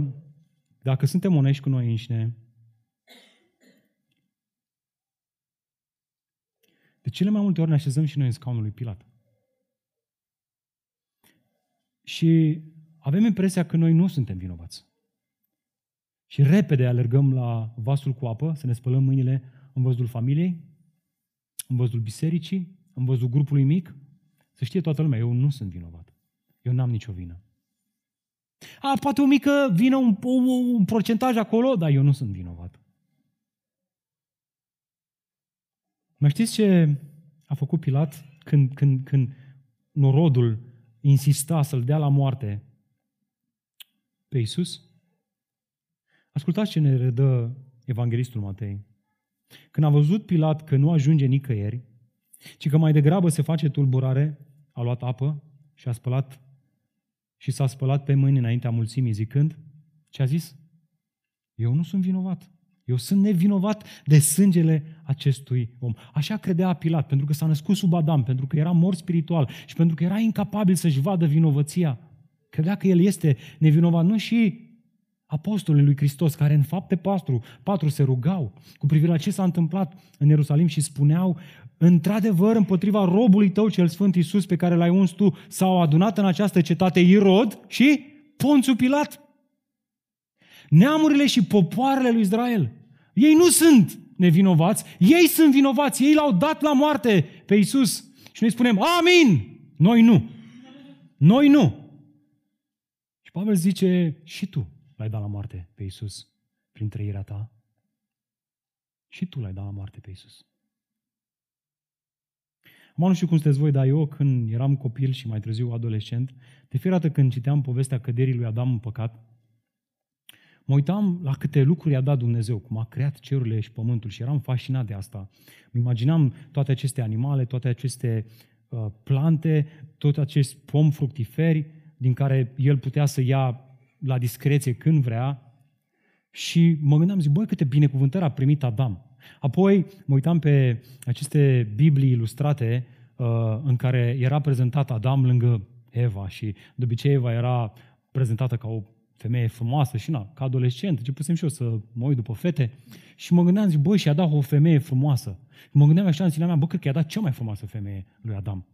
dacă suntem onești cu noi înșine, de cele mai multe ori ne așezăm și noi în scaunul lui Pilat. Și avem impresia că noi nu suntem vinovați. Și repede alergăm la vasul cu apă, să ne spălăm mâinile în văzul familiei, în văzul bisericii, în văzul grupului mic. Să știe toată lumea, eu nu sunt vinovat. Eu n-am nicio vină. A, poate o mică vină, un, un, un procentaj acolo, dar eu nu sunt vinovat. Mai știți ce a făcut Pilat când, când, când norodul insista să-l dea la moarte pe Iisus? Ascultați ce ne redă Evanghelistul Matei. Când a văzut Pilat că nu ajunge nicăieri, ci că mai degrabă se face tulburare, a luat apă și a spălat și s-a spălat pe mâini înaintea mulțimii zicând, ce a zis? Eu nu sunt vinovat. Eu sunt nevinovat de sângele acestui om. Așa credea Pilat, pentru că s-a născut sub Adam, pentru că era mort spiritual și pentru că era incapabil să-și vadă vinovăția. Credea că el este nevinovat. Nu și apostolii lui Hristos, care în fapte patru, patru se rugau cu privire la ce s-a întâmplat în Ierusalim și spuneau, într-adevăr, împotriva robului tău cel Sfânt Iisus pe care l-ai uns tu, s-au adunat în această cetate Irod și Ponțu Pilat. Neamurile și popoarele lui Israel. Ei nu sunt nevinovați, ei sunt vinovați, ei l-au dat la moarte pe Iisus. Și noi spunem, amin! Noi nu. Noi nu. Și Pavel zice, și tu l-ai dat la moarte pe Iisus prin trăirea ta. Și tu l-ai dat la moarte pe Iisus. Mă nu știu cum sunteți voi, dar eu când eram copil și mai târziu adolescent, de fiecare dată când citeam povestea căderii lui Adam în păcat, mă uitam la câte lucruri a dat Dumnezeu, cum a creat cerurile și pământul și eram fascinat de asta. Îmi imaginam toate aceste animale, toate aceste uh, plante, tot acest pom fructiferi din care el putea să ia la discreție când vrea și mă gândeam, zic, băi, câte binecuvântări a primit Adam. Apoi mă uitam pe aceste Biblii ilustrate uh, în care era prezentat Adam lângă Eva și de obicei Eva era prezentată ca o femeie frumoasă și na, ca adolescent, începusem și eu să mă uit după fete și mă gândeam, zic, băi, și a dat o femeie frumoasă. Mă gândeam așa în sinea mea, bă, cred că i-a dat cea mai frumoasă femeie lui Adam.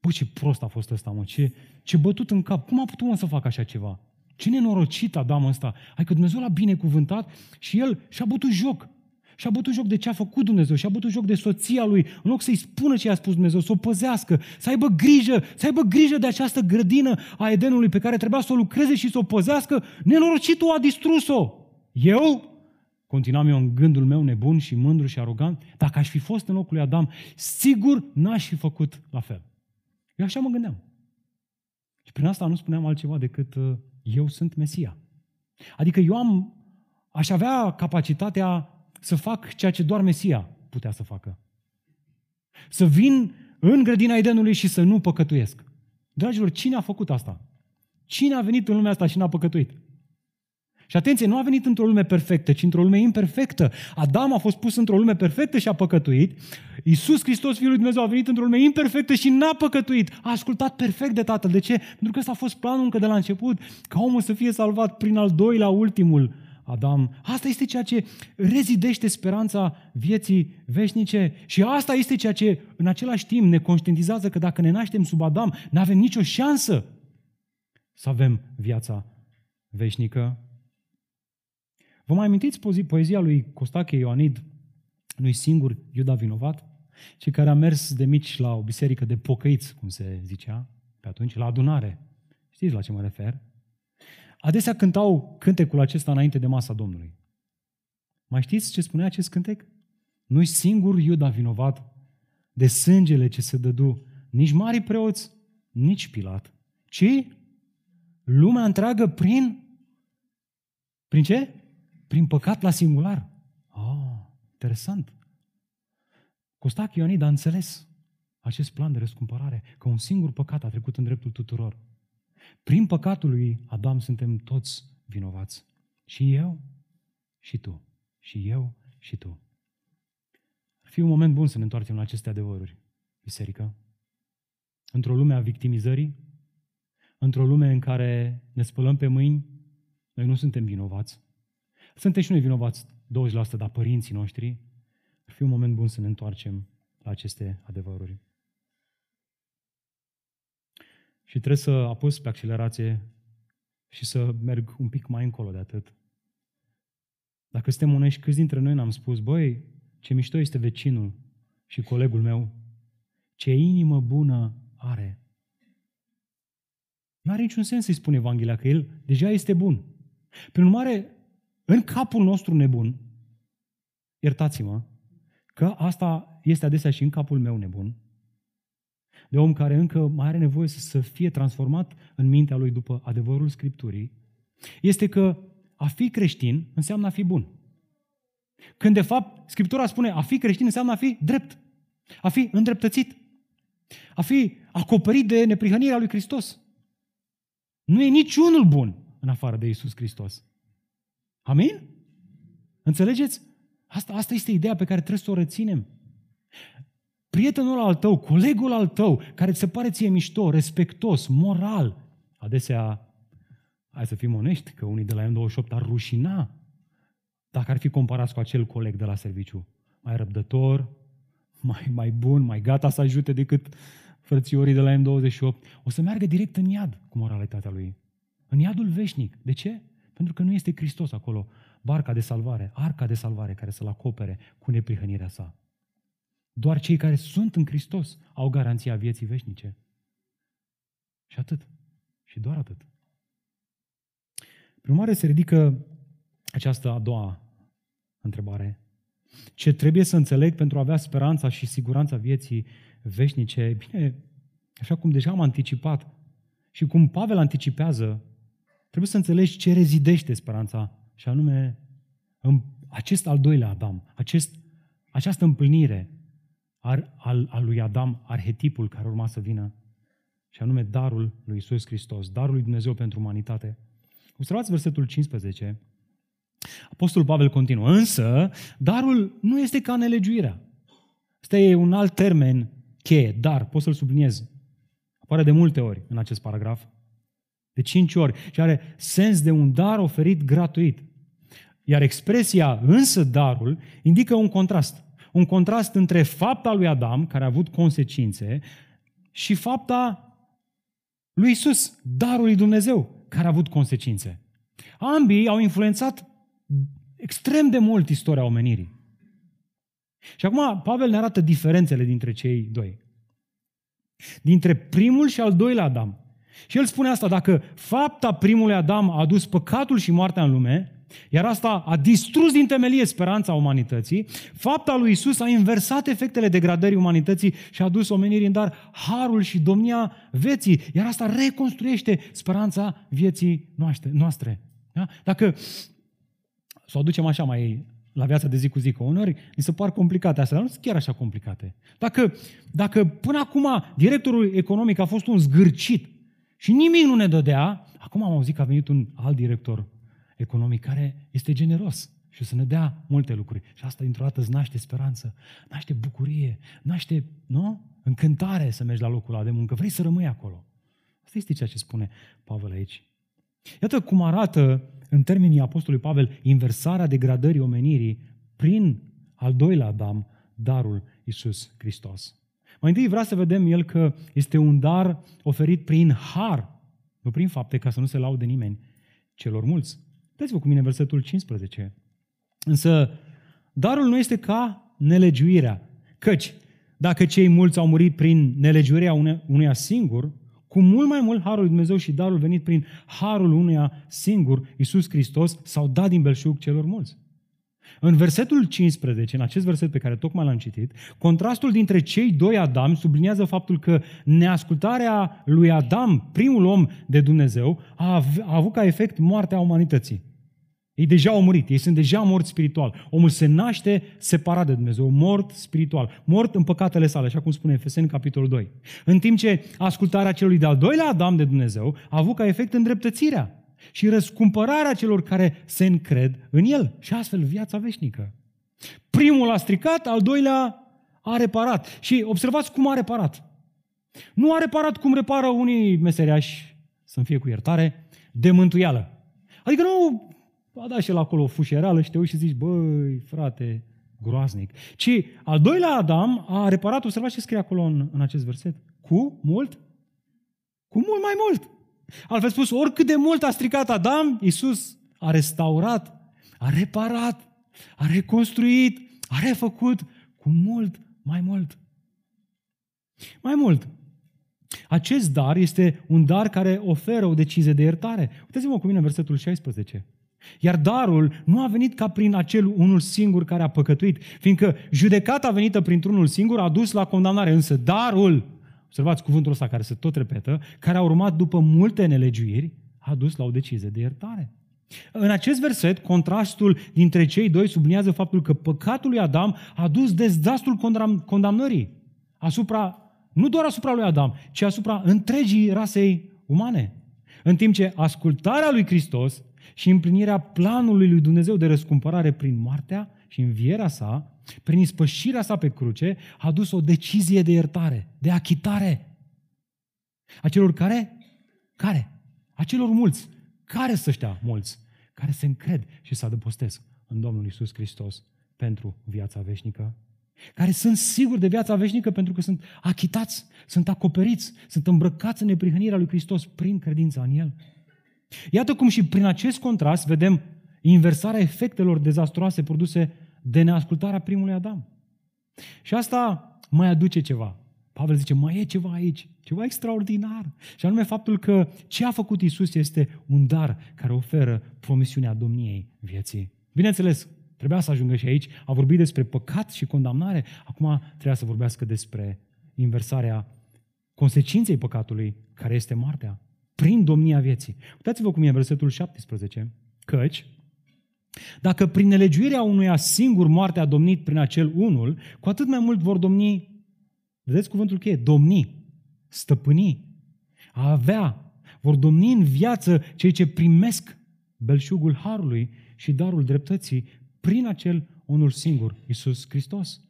Bă, ce prost a fost ăsta, mă, ce, ce bătut în cap. Cum a putut mă să facă așa ceva? Ce nenorocit Adam ăsta. Adică Dumnezeu l-a binecuvântat și el și-a bătut joc. Și-a bătut joc de ce a făcut Dumnezeu, și-a bătut joc de soția lui, în loc să-i spună ce a spus Dumnezeu, să o păzească, să aibă grijă, să aibă grijă de această grădină a Edenului pe care trebuia să o lucreze și să o păzească, nenorocitul a distrus-o. Eu, continuam eu în gândul meu nebun și mândru și arogant, dacă aș fi fost în locul lui Adam, sigur n-aș fi făcut la fel. Eu așa mă gândeam. Și prin asta nu spuneam altceva decât uh, eu sunt Mesia. Adică eu am, aș avea capacitatea să fac ceea ce doar Mesia putea să facă. Să vin în grădina Edenului și să nu păcătuiesc. Dragilor, cine a făcut asta? Cine a venit în lumea asta și n-a păcătuit? Și atenție, nu a venit într-o lume perfectă, ci într-o lume imperfectă. Adam a fost pus într-o lume perfectă și a păcătuit. Iisus Hristos, Fiul lui Dumnezeu, a venit într-o lume imperfectă și n-a păcătuit. A ascultat perfect de Tatăl. De ce? Pentru că ăsta a fost planul încă de la început, ca omul să fie salvat prin al doilea, ultimul Adam. Asta este ceea ce rezidește speranța vieții veșnice și asta este ceea ce în același timp ne conștientizează că dacă ne naștem sub Adam, nu avem nicio șansă să avem viața veșnică. Vă mai amintiți poezia lui Costache Ioanid, nu singur Iuda vinovat? Cei care a mers de mici la o biserică de pocăiți, cum se zicea pe atunci, la adunare. Știți la ce mă refer? Adesea cântau cântecul acesta înainte de masa Domnului. Mai știți ce spunea acest cântec? Nu-i singur Iuda vinovat de sângele ce se dădu nici mari preoți, nici Pilat, ci lumea întreagă prin prin ce? Prin păcat la singular. Interesant. Costache Ionid a înțeles acest plan de răscumpărare, că un singur păcat a trecut în dreptul tuturor. Prin păcatul lui Adam suntem toți vinovați. Și eu, și tu, și eu, și tu. Ar fi un moment bun să ne întoarcem la aceste adevăruri, biserică. Într-o lume a victimizării, într-o lume în care ne spălăm pe mâini, noi nu suntem vinovați. Suntem și noi vinovați 20%, dar părinții noștri, ar fi un moment bun să ne întoarcem la aceste adevăruri. Și trebuie să apus pe accelerație și să merg un pic mai încolo de atât. Dacă suntem onești, câți dintre noi n-am spus, băi, ce mișto este vecinul și colegul meu, ce inimă bună are. Nu are niciun sens să-i spun Evanghelia, că el deja este bun. Prin urmare, în capul nostru nebun, iertați-mă, că asta este adesea și în capul meu nebun, de om care încă mai are nevoie să, să fie transformat în mintea lui după adevărul Scripturii, este că a fi creștin înseamnă a fi bun. Când de fapt Scriptura spune a fi creștin înseamnă a fi drept, a fi îndreptățit, a fi acoperit de neprihănirea lui Hristos. Nu e niciunul bun în afară de Isus Hristos. Amin? Înțelegeți? Asta, asta este ideea pe care trebuie să o reținem. Prietenul al tău, colegul al tău, care ți se pare ție mișto, respectos, moral, adesea, hai să fim onești, că unii de la M28 ar rușina dacă ar fi comparați cu acel coleg de la serviciu. Mai răbdător, mai, mai bun, mai gata să ajute decât frățiorii de la M28. O să meargă direct în iad cu moralitatea lui. În iadul veșnic. De ce? Pentru că nu este Hristos acolo. Barca de salvare, arca de salvare care să-l acopere cu neprihănirea sa. Doar cei care sunt în Hristos au garanția vieții veșnice. Și atât. Și doar atât. Prin urmare se ridică această a doua întrebare. Ce trebuie să înțeleg pentru a avea speranța și siguranța vieții veșnice? Bine, așa cum deja am anticipat și cum Pavel anticipează, trebuie să înțelegi ce rezidește speranța și anume în acest al doilea Adam, acest, această împlinire al, al, al lui Adam, arhetipul care urma să vină, și anume darul lui Isus Hristos, darul lui Dumnezeu pentru umanitate. Observați versetul 15. Apostolul Pavel continuă, însă darul nu este ca nelegiuirea. Asta e un alt termen cheie, dar, pot să-l subliniez. Apare de multe ori în acest paragraf, de cinci ori, și are sens de un dar oferit gratuit. Iar expresia însă darul indică un contrast. Un contrast între fapta lui Adam, care a avut consecințe, și fapta lui Isus, darul lui Dumnezeu, care a avut consecințe. Ambii au influențat extrem de mult istoria omenirii. Și acum Pavel ne arată diferențele dintre cei doi. Dintre primul și al doilea Adam. Și el spune asta, dacă fapta primului Adam a adus păcatul și moartea în lume, iar asta a distrus din temelie speranța umanității, fapta lui Isus a inversat efectele degradării umanității și a adus omenirii în dar harul și domnia vieții, iar asta reconstruiește speranța vieții noastre. Da? Dacă să o aducem așa mai la viața de zi cu zi, că uneori mi se par complicate astea, dar nu sunt chiar așa complicate. Dacă, dacă până acum directorul economic a fost un zgârcit și nimic nu ne dădea, acum am auzit că a venit un alt director economic care este generos și o să ne dea multe lucruri. Și asta dintr-o dată îți naște speranță, naște bucurie, naște, nu? Încântare să mergi la locul ăla de muncă. Vrei să rămâi acolo. Asta este ceea ce spune Pavel aici. Iată cum arată, în termenii Apostolului Pavel, inversarea degradării omenirii prin al doilea Adam, darul Iisus Hristos. Mai întâi vrea să vedem el că este un dar oferit prin har, nu prin fapte, ca să nu se laude nimeni, celor mulți. Dați-vă cu mine versetul 15. Însă, darul nu este ca nelegiuirea, căci dacă cei mulți au murit prin nelegiuirea uneia singur, cu mult mai mult harul lui Dumnezeu și darul venit prin harul unuia singur, Iisus Hristos, s-au dat din belșug celor mulți. În versetul 15, în acest verset pe care tocmai l-am citit, contrastul dintre cei doi Adam subliniază faptul că neascultarea lui Adam, primul om de Dumnezeu, a avut ca efect moartea umanității. Ei deja au murit, ei sunt deja morți spiritual. Omul se naște separat de Dumnezeu, mort spiritual, mort în păcatele sale, așa cum spune Efeseni, capitolul 2. În timp ce ascultarea celui de-al doilea Adam de Dumnezeu a avut ca efect îndreptățirea și răscumpărarea celor care se încred în el și astfel viața veșnică. Primul a stricat, al doilea a reparat. Și observați cum a reparat. Nu a reparat cum repară unii meseriași, să-mi fie cu iertare, de mântuială. Adică nu a dat și el acolo o fușerală și te uiți și zici, băi, frate, groaznic. Ci al doilea Adam a reparat, observați ce scrie acolo în, în acest verset. Cu mult? Cu mult mai mult. Altfel spus, oricât de mult a stricat Adam, Iisus a restaurat, a reparat, a reconstruit, a refăcut cu mult mai mult. Mai mult, acest dar este un dar care oferă o decizie de iertare. Uitați-vă cu mine în versetul 16. Iar darul nu a venit ca prin acel unul singur care a păcătuit, fiindcă judecata venită printr-unul singur a dus la condamnare, însă darul, observați cuvântul ăsta care se tot repetă, care a urmat după multe nelegiuiri, a dus la o decizie de iertare. În acest verset, contrastul dintre cei doi subliniază faptul că păcatul lui Adam a dus dezastrul condamnării asupra, nu doar asupra lui Adam, ci asupra întregii rasei umane. În timp ce ascultarea lui Hristos și împlinirea planului lui Dumnezeu de răscumpărare prin moartea și învierea sa, prin ispășirea sa pe cruce, a dus o decizie de iertare, de achitare. A celor care? Care? A celor mulți. Care să ăștia mulți? Care se încred și se adăpostesc în Domnul Isus Hristos pentru viața veșnică. Care sunt siguri de viața veșnică pentru că sunt achitați, sunt acoperiți, sunt îmbrăcați în neprihănirea lui Hristos prin credința în El. Iată cum și prin acest contrast vedem inversarea efectelor dezastroase produse de neascultarea primului Adam. Și asta mai aduce ceva. Pavel zice, mai e ceva aici, ceva extraordinar. Și anume faptul că ce a făcut Isus este un dar care oferă promisiunea domniei vieții. Bineînțeles, trebuia să ajungă și aici, a vorbit despre păcat și condamnare, acum trebuia să vorbească despre inversarea consecinței păcatului, care este moartea prin domnia vieții. Uitați-vă cum e versetul 17. Căci, dacă prin nelegiuirea unuia singur moartea a domnit prin acel unul, cu atât mai mult vor domni, vedeți cuvântul cheie, domni, stăpâni, a avea, vor domni în viață cei ce primesc belșugul harului și darul dreptății prin acel unul singur, Isus Hristos.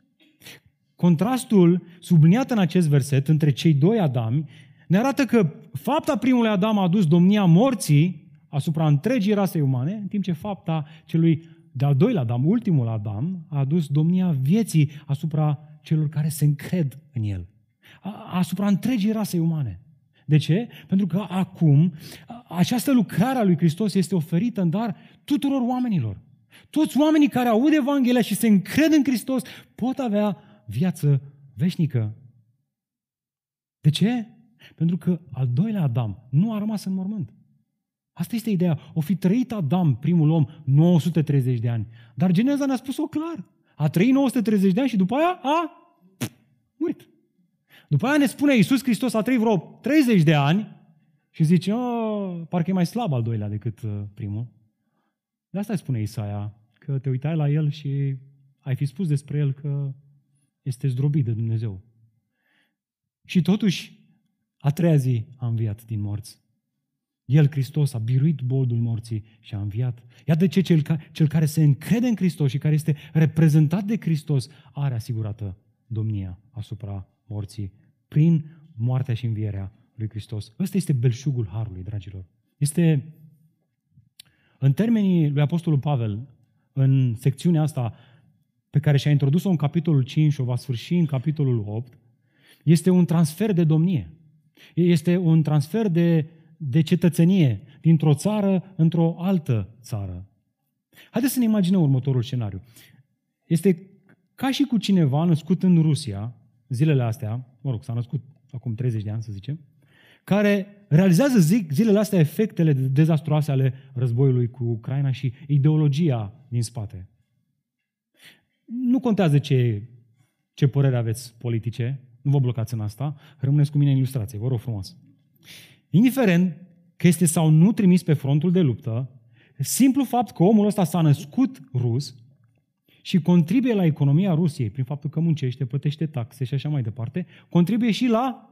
Contrastul subliniat în acest verset între cei doi Adami ne arată că fapta primului Adam a adus domnia morții asupra întregii rasei umane, în timp ce fapta celui de-al doilea Adam, ultimul Adam, a adus domnia vieții asupra celor care se încred în el, asupra întregii rasei umane. De ce? Pentru că acum această lucrare a lui Hristos este oferită în dar tuturor oamenilor. Toți oamenii care aud Evanghelia și se încred în Hristos pot avea viață veșnică. De ce? Pentru că al doilea Adam nu a rămas în mormânt. Asta este ideea. O fi trăit Adam, primul om, 930 de ani. Dar Geneza ne-a spus-o clar. A trăit 930 de ani și după aia a murit. După aia ne spune Iisus Hristos a trăit vreo 30 de ani și zice, oh, parcă e mai slab al doilea decât uh, primul. De asta spune Isaia, că te uitai la el și ai fi spus despre el că este zdrobit de Dumnezeu. Și totuși, a treia zi a înviat din morți. El, Hristos, a biruit boldul morții și a înviat. Iată de ce cel, ca, cel care se încrede în Hristos și care este reprezentat de Hristos are asigurată domnia asupra morții prin moartea și învierea lui Hristos. Ăsta este belșugul Harului, dragilor. Este, în termenii lui Apostolul Pavel, în secțiunea asta pe care și-a introdus-o în capitolul 5 și o va sfârși în capitolul 8, este un transfer de domnie. Este un transfer de, de cetățenie dintr-o țară într-o altă țară. Haideți să ne imaginăm următorul scenariu. Este ca și cu cineva născut în Rusia, zilele astea, mă rog, s-a născut acum 30 de ani, să zicem, care realizează zic, zilele astea efectele dezastroase ale războiului cu Ucraina și ideologia din spate. Nu contează ce, ce părere aveți politice, nu vă blocați în asta, rămâneți cu mine în ilustrație, vă rog frumos. Indiferent că este sau nu trimis pe frontul de luptă, simplu fapt că omul ăsta s-a născut rus și contribuie la economia Rusiei prin faptul că muncește, plătește taxe și așa mai departe, contribuie și la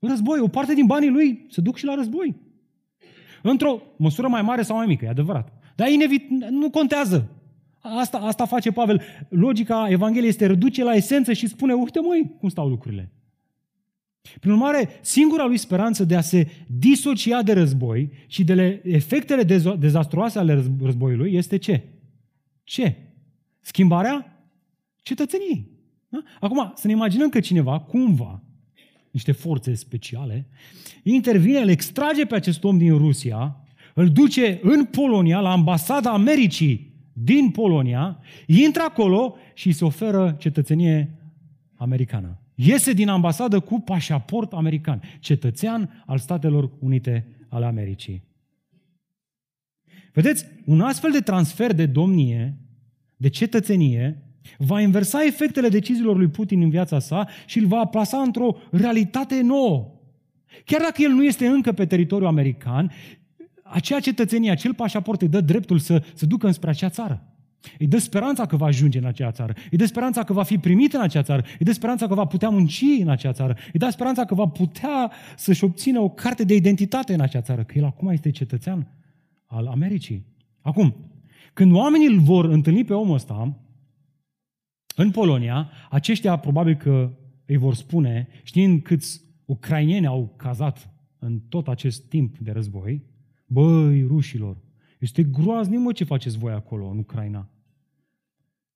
război. O parte din banii lui se duc și la război. Într-o măsură mai mare sau mai mică, e adevărat. Dar inevit, nu contează. Asta, asta face Pavel. Logica Evangheliei este reduce la esență și spune, uite măi, cum stau lucrurile. Prin urmare, singura lui speranță de a se disocia de război și de efectele dezastruoase ale războiului este ce? Ce? Schimbarea cetățeniei. Da? Acum, să ne imaginăm că cineva, cumva, niște forțe speciale, intervine, îl extrage pe acest om din Rusia, îl duce în Polonia, la ambasada Americii din Polonia, intră acolo și îi se oferă cetățenie americană. Iese din ambasadă cu pașaport american, cetățean al Statelor Unite ale Americii. Vedeți, un astfel de transfer de domnie, de cetățenie, va inversa efectele deciziilor lui Putin în viața sa și îl va plasa într-o realitate nouă. Chiar dacă el nu este încă pe teritoriul american, acea cetățenie, acel pașaport îi dă dreptul să se ducă înspre acea țară. Îi dă speranța că va ajunge în acea țară. Îi dă speranța că va fi primit în acea țară. Îi dă speranța că va putea munci în acea țară. Îi dă speranța că va putea să-și obțină o carte de identitate în acea țară, că el acum este cetățean al Americii. Acum, când oamenii îl vor întâlni pe omul ăsta, în Polonia, aceștia probabil că îi vor spune, știind câți ucrainieni au cazat în tot acest timp de război, băi, rușilor, este groaznic, mă, ce faceți voi acolo, în Ucraina.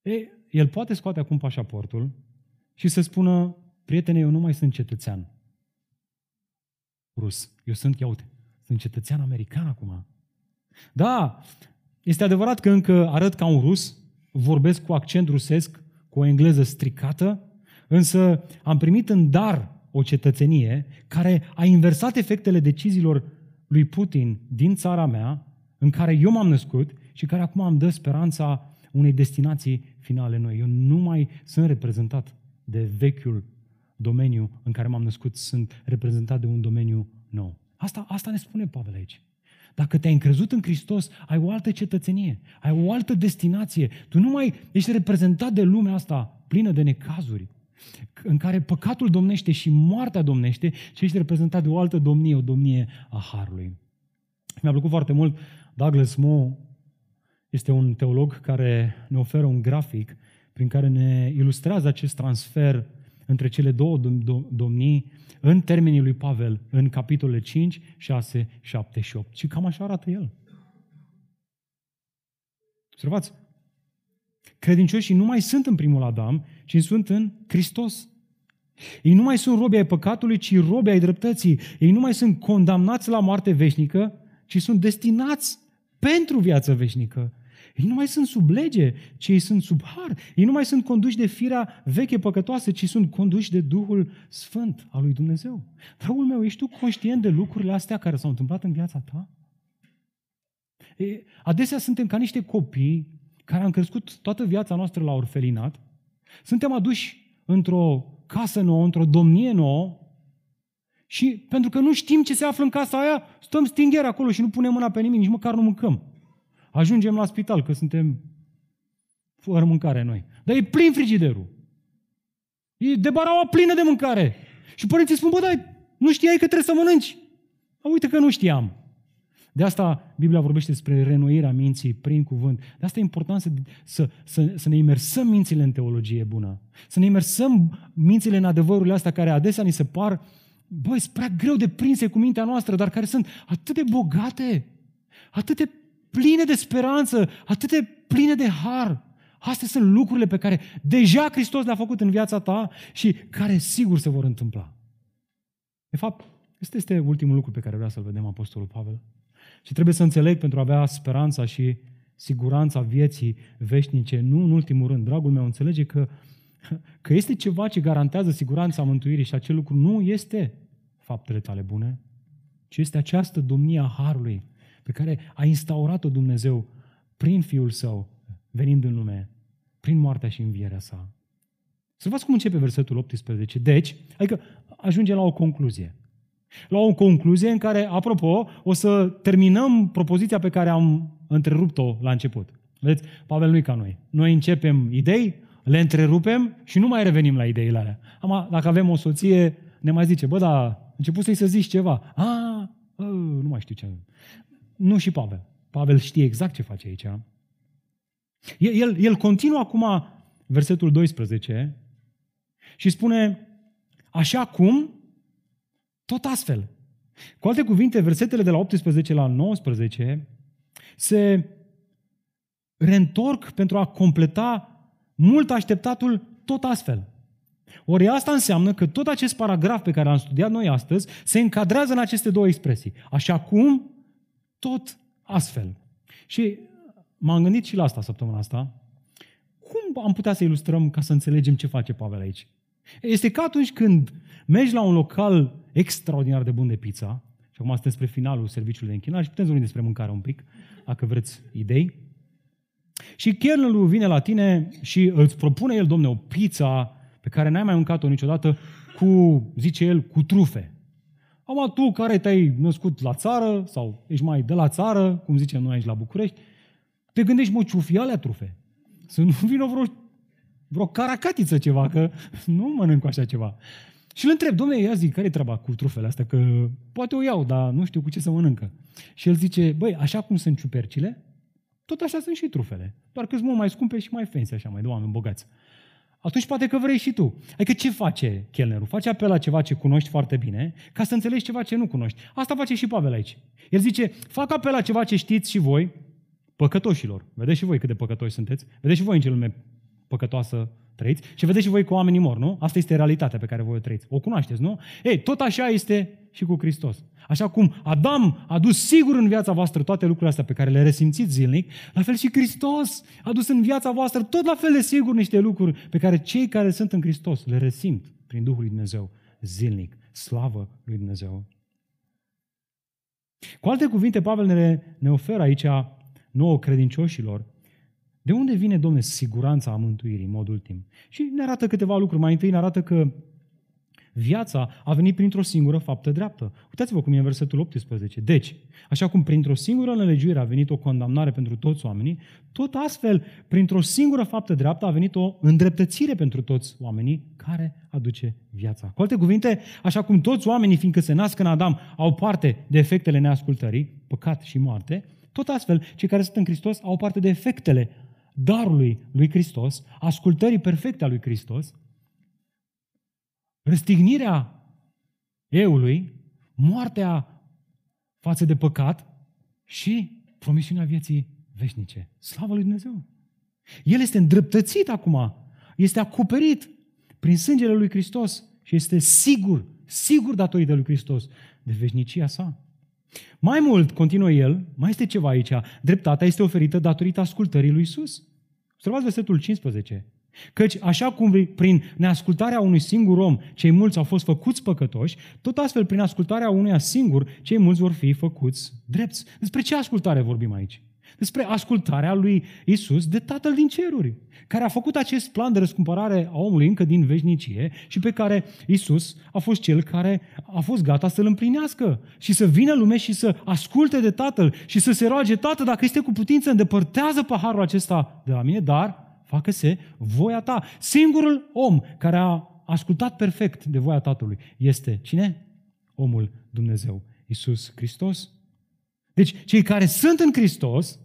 E, el poate scoate acum pașaportul și să spună, prietene, eu nu mai sunt cetățean rus. Eu sunt, ia uite, sunt cetățean american acum. Da, este adevărat că încă arăt ca un rus, vorbesc cu accent rusesc, cu o engleză stricată, însă am primit în dar o cetățenie care a inversat efectele deciziilor lui Putin din țara mea, în care eu m-am născut și care acum îmi dă speranța unei destinații finale noi. Eu nu mai sunt reprezentat de vechiul domeniu în care m-am născut, sunt reprezentat de un domeniu nou. Asta, asta ne spune Pavel aici. Dacă te-ai încrezut în Hristos, ai o altă cetățenie, ai o altă destinație. Tu nu mai ești reprezentat de lumea asta plină de necazuri, în care păcatul domnește și moartea domnește, ci ești reprezentat de o altă domnie, o domnie a Harului. Mi-a plăcut foarte mult Douglas Moore, este un teolog care ne oferă un grafic prin care ne ilustrează acest transfer între cele două domnii în termenii lui Pavel, în capitolele 5, 6, 7 și 8. Și cam așa arată el. Observați, credincioșii nu mai sunt în primul Adam, ci sunt în Hristos. Ei nu mai sunt robi ai păcatului, ci robi ai dreptății. Ei nu mai sunt condamnați la moarte veșnică, ci sunt destinați pentru viață veșnică. Ei nu mai sunt sub lege, ci ei sunt sub har. Ei nu mai sunt conduși de firea veche păcătoasă, ci sunt conduși de Duhul Sfânt al lui Dumnezeu. Dragul meu, ești tu conștient de lucrurile astea care s-au întâmplat în viața ta? E, adesea suntem ca niște copii care am crescut toată viața noastră la orfelinat, suntem aduși într-o casă nouă, într-o domnie nouă și pentru că nu știm ce se află în casa aia, stăm stinghere acolo și nu punem mâna pe nimic, nici măcar nu mâncăm. Ajungem la spital, că suntem fără mâncare noi. Dar e plin frigiderul. E de baraua plină de mâncare. Și părinții spun, bă, dar nu știai că trebuie să mănânci. A, uite că nu știam. De asta Biblia vorbește despre renoirea minții prin cuvânt. De asta e important să, să, să, să ne imersăm mințile în teologie bună. Să ne imersăm mințile în adevărurile astea care adesea ni se par, băi, sunt prea greu de prinse cu mintea noastră, dar care sunt atât de bogate, atât de pline de speranță, atât de pline de har. Astea sunt lucrurile pe care deja Hristos le-a făcut în viața ta și care sigur se vor întâmpla. De fapt, este este ultimul lucru pe care vrea să-l vedem Apostolul Pavel. Și trebuie să înțeleg pentru a avea speranța și siguranța vieții veșnice, nu în ultimul rând, dragul meu, înțelege că, că este ceva ce garantează siguranța mântuirii și acel lucru nu este faptele tale bune, ci este această domnie a Harului pe care a instaurat-o Dumnezeu prin Fiul Său, venind în lume, prin moartea și învierea sa. Să văd cum începe versetul 18. Deci, adică ajunge la o concluzie. La o concluzie în care, apropo, o să terminăm propoziția pe care am întrerupt-o la început. Vedeți, Pavel nu e ca noi. Noi începem idei, le întrerupem și nu mai revenim la ideile alea. Am, dacă avem o soție, ne mai zice, bă, dar început să-i să zici ceva. A, a, nu mai știu ce. Nu și Pavel. Pavel știe exact ce face aici. El, el continuă acum versetul 12 și spune, așa cum, tot astfel. Cu alte cuvinte, versetele de la 18 la 19 se reîntorc pentru a completa mult așteptatul tot astfel. Ori asta înseamnă că tot acest paragraf pe care l-am studiat noi astăzi se încadrează în aceste două expresii. Așa cum, tot astfel. Și m-am gândit și la asta săptămâna asta. Cum am putea să ilustrăm ca să înțelegem ce face Pavel aici? Este ca atunci când mergi la un local extraordinar de bun de pizza, și acum suntem spre finalul serviciului de închinare și putem vorbi despre mâncare un pic, dacă vreți idei. Și chelnerul vine la tine și îți propune el, domne, o pizza pe care n-ai mai mâncat-o niciodată cu, zice el, cu trufe. Acum tu care te-ai născut la țară sau ești mai de la țară, cum zicem noi aici la București, te gândești, mă, ce alea trufe? Să nu vină vreo, vreo caracatiță ceva, că nu mănânc cu așa ceva. Și îl întreb, domnule, ia zic, care e treaba cu trufele astea? Că poate o iau, dar nu știu cu ce să mănâncă. Și el zice, băi, așa cum sunt ciupercile, tot așa sunt și trufele. Doar că sunt mult mai scumpe și mai fancy, așa, mai de oameni bogați. Atunci poate că vrei și tu. Adică ce face chelnerul? Face apel la ceva ce cunoști foarte bine, ca să înțelegi ceva ce nu cunoști. Asta face și Pavel aici. El zice, fac apel la ceva ce știți și voi, păcătoșilor. Vedeți și voi cât de păcătoși sunteți? Vedeți și voi în ce lume păcătoasă trăiți? Și vedeți și voi că oamenii mor, nu? Asta este realitatea pe care voi o trăiți. O cunoașteți, nu? Ei, tot așa este și cu Hristos. Așa cum Adam a dus sigur în viața voastră toate lucrurile astea pe care le resimțiți zilnic, la fel și Hristos a dus în viața voastră tot la fel de sigur niște lucruri pe care cei care sunt în Hristos le resimt prin Duhul lui Dumnezeu zilnic. Slavă lui Dumnezeu! Cu alte cuvinte, Pavel ne, ne oferă aici nouă credincioșilor de unde vine, domne, siguranța a mântuirii în mod ultim? Și ne arată câteva lucruri. Mai întâi ne arată că Viața a venit printr-o singură faptă dreaptă. Uitați-vă cum e în versetul 18. Deci, așa cum printr-o singură nelegiuire a venit o condamnare pentru toți oamenii, tot astfel, printr-o singură faptă dreaptă a venit o îndreptățire pentru toți oamenii care aduce viața. Cu alte cuvinte, așa cum toți oamenii, fiindcă se nasc în Adam, au parte de efectele neascultării, păcat și moarte, tot astfel, cei care sunt în Hristos au parte de efectele darului lui Hristos, ascultării perfecte a lui Hristos, răstignirea eului, moartea față de păcat și promisiunea vieții veșnice. Slavă lui Dumnezeu! El este îndreptățit acum, este acoperit prin sângele lui Hristos și este sigur, sigur datorită lui Hristos de veșnicia sa. Mai mult, continuă el, mai este ceva aici, dreptatea este oferită datorită ascultării lui Isus. Observați versetul 15. Căci așa cum prin neascultarea unui singur om cei mulți au fost făcuți păcătoși, tot astfel prin ascultarea unuia singur cei mulți vor fi făcuți drepți. Despre ce ascultare vorbim aici? Despre ascultarea lui Isus de Tatăl din ceruri, care a făcut acest plan de răscumpărare a omului încă din veșnicie și pe care Isus a fost cel care a fost gata să-l împlinească și să vină lume și să asculte de Tatăl și să se roage, Tată, dacă este cu putință, îndepărtează paharul acesta de la mine, dar facă-se voia ta. Singurul om care a ascultat perfect de voia Tatălui este cine? Omul Dumnezeu, Isus Hristos. Deci, cei care sunt în Hristos,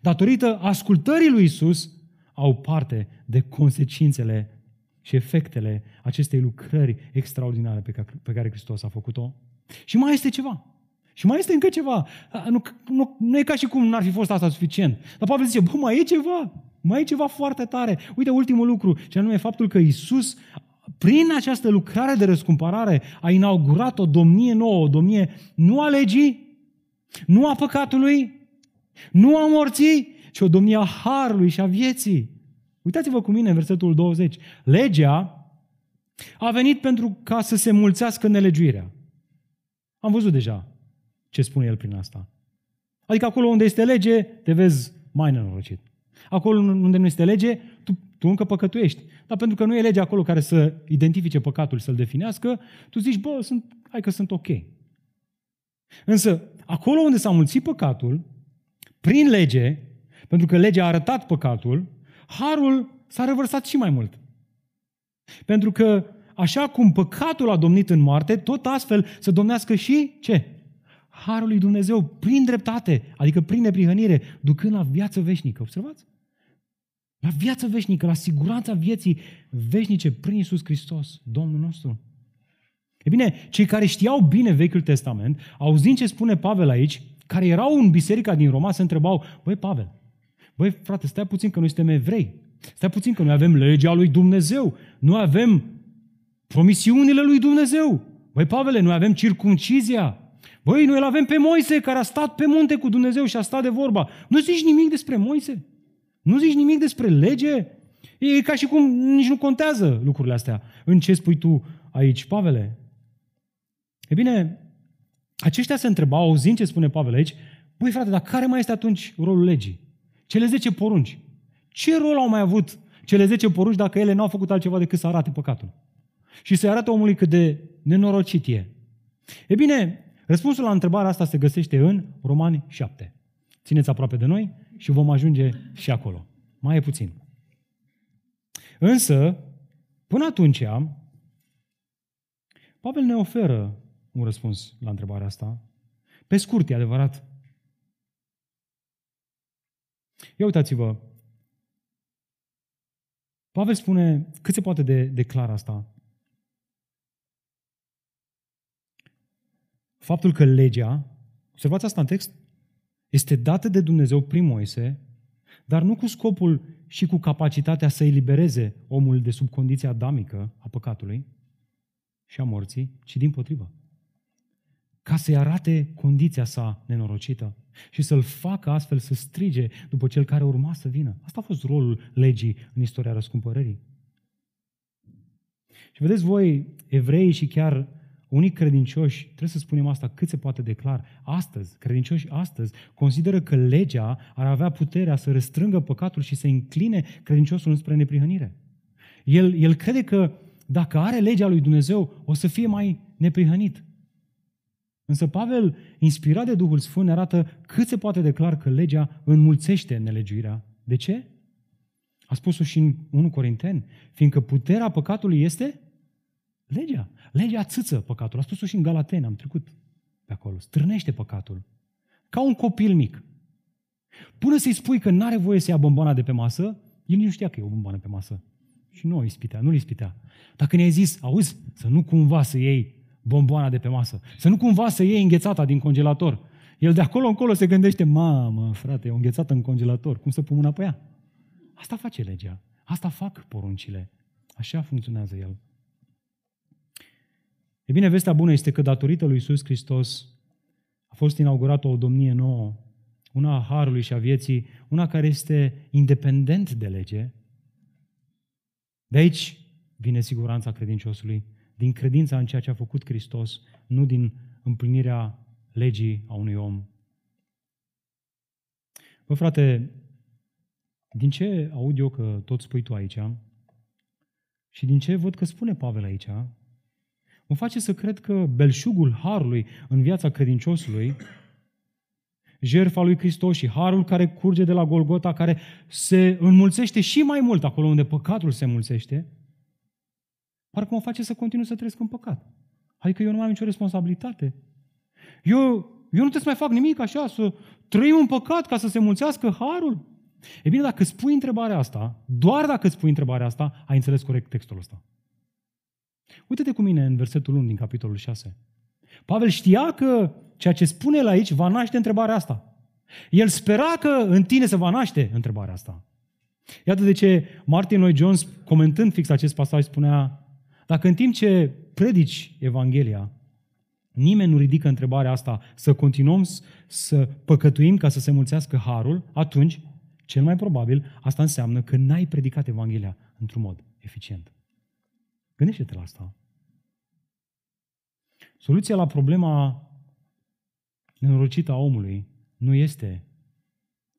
datorită ascultării lui Isus, au parte de consecințele și efectele acestei lucrări extraordinare pe care, pe care Hristos a făcut-o. Și mai este ceva. Și mai este încă ceva. Nu, nu, nu e ca și cum n-ar fi fost asta suficient. Dar Pavel zice, bă, mai e ceva. Mai e ceva foarte tare. Uite ultimul lucru, și anume faptul că Isus, prin această lucrare de răscumpărare, a inaugurat o domnie nouă, o domnie nu a legii, nu a păcatului, nu a morții, ci o domnie a harului și a vieții. Uitați-vă cu mine în versetul 20. Legea a venit pentru ca să se mulțească nelegiuirea. Am văzut deja ce spune el prin asta. Adică acolo unde este lege, te vezi mai nenorocit. Acolo unde nu este lege, tu, tu încă păcătuiești. Dar pentru că nu e lege acolo care să identifice păcatul, să-l definească, tu zici, bă, sunt, hai că sunt ok. Însă, acolo unde s-a mulțit păcatul, prin lege, pentru că legea a arătat păcatul, harul s-a revărsat și mai mult. Pentru că așa cum păcatul a domnit în moarte, tot astfel să domnească și ce? Harul lui Dumnezeu prin dreptate, adică prin neprihănire, ducând la viață veșnică. Observați? La viață veșnică, la siguranța vieții veșnice prin Iisus Hristos, Domnul nostru. E bine, cei care știau bine Vechiul Testament, auzind ce spune Pavel aici, care erau în biserica din Roma, se întrebau, băi Pavel, băi frate, stai puțin că noi suntem evrei, stai puțin că noi avem legea lui Dumnezeu, nu avem promisiunile lui Dumnezeu. Băi Pavele, noi avem circuncizia, Băi, noi îl avem pe Moise care a stat pe munte cu Dumnezeu și a stat de vorba. Nu zici nimic despre Moise? Nu zici nimic despre lege? E ca și cum nici nu contează lucrurile astea. În ce spui tu aici, Pavele? E bine, aceștia se întrebau, auzind ce spune Pavel aici, băi frate, dar care mai este atunci rolul legii? Cele 10 porunci. Ce rol au mai avut cele 10 porunci dacă ele n-au făcut altceva decât să arate păcatul? Și să arate omului cât de nenorocit e. E bine, răspunsul la întrebarea asta se găsește în Romani 7. Țineți aproape de noi și vom ajunge și acolo. Mai e puțin. Însă, până atunci, Pavel ne oferă un răspuns la întrebarea asta. Pe scurt, e adevărat. Ia uitați-vă. Pavel spune cât se poate de, de clar asta. Faptul că legea, observați asta în text, este dată de Dumnezeu prin Moise, dar nu cu scopul și cu capacitatea să elibereze omul de sub condiția adamică a păcatului și a morții, ci din potrivă ca să-i arate condiția sa nenorocită și să-l facă astfel să strige după cel care urma să vină. Asta a fost rolul legii în istoria răscumpărării. Și vedeți voi, evrei și chiar unii credincioși, trebuie să spunem asta cât se poate declar, astăzi, credincioși astăzi, consideră că legea ar avea puterea să restrângă păcatul și să încline credinciosul înspre neprihănire. El, el crede că dacă are legea lui Dumnezeu, o să fie mai neprihănit. Însă Pavel, inspirat de Duhul Sfânt, ne arată cât se poate declar că legea înmulțește nelegiuirea. De ce? A spus-o și în 1 Corinteni, fiindcă puterea păcatului este legea. Legea țâță păcatul. A spus-o și în Galateni, am trecut pe acolo. Strânește păcatul. Ca un copil mic. Până să-i spui că n-are voie să ia bomboana de pe masă, el nici nu știa că e o bomboană pe masă. Și nu o ispitea, nu-l ispitea. Dacă ne-ai zis, auzi, să nu cumva să iei bomboana de pe masă. Să nu cumva să iei înghețata din congelator. El de acolo încolo se gândește, mamă, frate, e o înghețată în congelator, cum să pun mâna pe ea? Asta face legea. Asta fac poruncile. Așa funcționează el. E bine, vestea bună este că datorită lui Iisus Hristos a fost inaugurată o domnie nouă, una a harului și a vieții, una care este independent de lege. De aici vine siguranța credinciosului din credința în ceea ce a făcut Hristos, nu din împlinirea legii a unui om. Bă, frate, din ce aud eu că tot spui tu aici și din ce văd că spune Pavel aici, mă face să cred că belșugul harului în viața credinciosului, jertfa lui Hristos și harul care curge de la Golgota, care se înmulțește și mai mult acolo unde păcatul se înmulțește, parcă mă face să continui să trăiesc în păcat. Adică eu nu mai am nicio responsabilitate. Eu, eu nu trebuie să mai fac nimic așa, să trăim în păcat ca să se mulțească harul. E bine, dacă spui întrebarea asta, doar dacă spui întrebarea asta, ai înțeles corect textul ăsta. Uite-te cu mine în versetul 1 din capitolul 6. Pavel știa că ceea ce spune el aici va naște întrebarea asta. El spera că în tine se va naște întrebarea asta. Iată de ce Martin Lloyd Jones, comentând fix acest pasaj, spunea dacă în timp ce predici Evanghelia, nimeni nu ridică întrebarea asta să continuăm să păcătuim ca să se mulțească harul, atunci, cel mai probabil, asta înseamnă că n-ai predicat Evanghelia într-un mod eficient. Gândește-te la asta. Soluția la problema nenorocită a omului nu este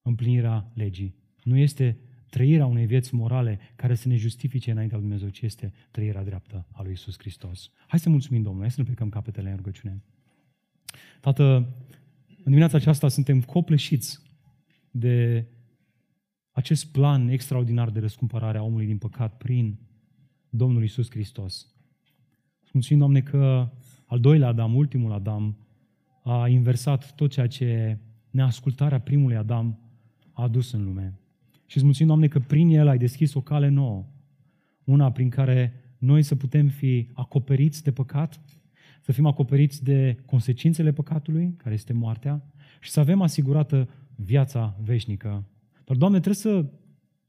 împlinirea legii, nu este trăirea unei vieți morale care să ne justifice înaintea lui Dumnezeu ce este trăirea dreaptă a lui Isus Hristos. Hai să mulțumim Domnului, hai să ne plecăm capetele în rugăciune. Tată, în dimineața aceasta suntem copleșiți de acest plan extraordinar de răscumpărare a omului din păcat prin Domnul Isus Hristos. Mulțumim, Doamne, că al doilea Adam, ultimul Adam, a inversat tot ceea ce neascultarea primului Adam a adus în lume. Și îți mulțumim, Doamne, că prin el ai deschis o cale nouă, una prin care noi să putem fi acoperiți de păcat, să fim acoperiți de consecințele păcatului, care este moartea, și să avem asigurată viața veșnică. Dar, Doamne, trebuie să,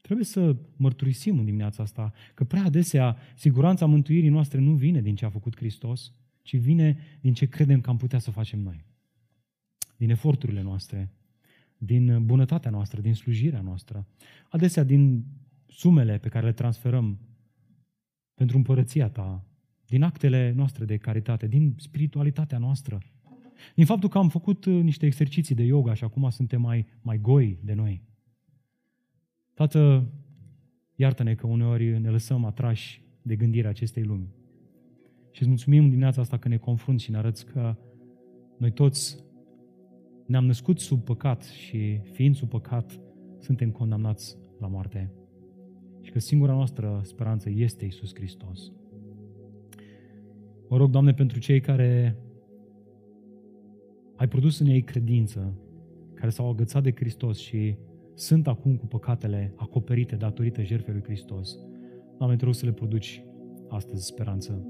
trebuie să mărturisim în dimineața asta că prea adesea siguranța mântuirii noastre nu vine din ce a făcut Hristos, ci vine din ce credem că am putea să facem noi. Din eforturile noastre, din bunătatea noastră, din slujirea noastră. Adesea din sumele pe care le transferăm pentru împărăția ta, din actele noastre de caritate, din spiritualitatea noastră, din faptul că am făcut uh, niște exerciții de yoga și acum suntem mai, mai goi de noi. Tată, iartă-ne că uneori ne lăsăm atrași de gândirea acestei lumi. Și îți mulțumim în dimineața asta că ne confrunți și ne arăți că noi toți ne-am născut sub păcat și fiind sub păcat, suntem condamnați la moarte. Și că singura noastră speranță este Isus Hristos. Mă rog, Doamne, pentru cei care ai produs în ei credință, care s-au agățat de Hristos și sunt acum cu păcatele acoperite datorită jertfei lui Hristos. Doamne, te rog să le produci astăzi speranță,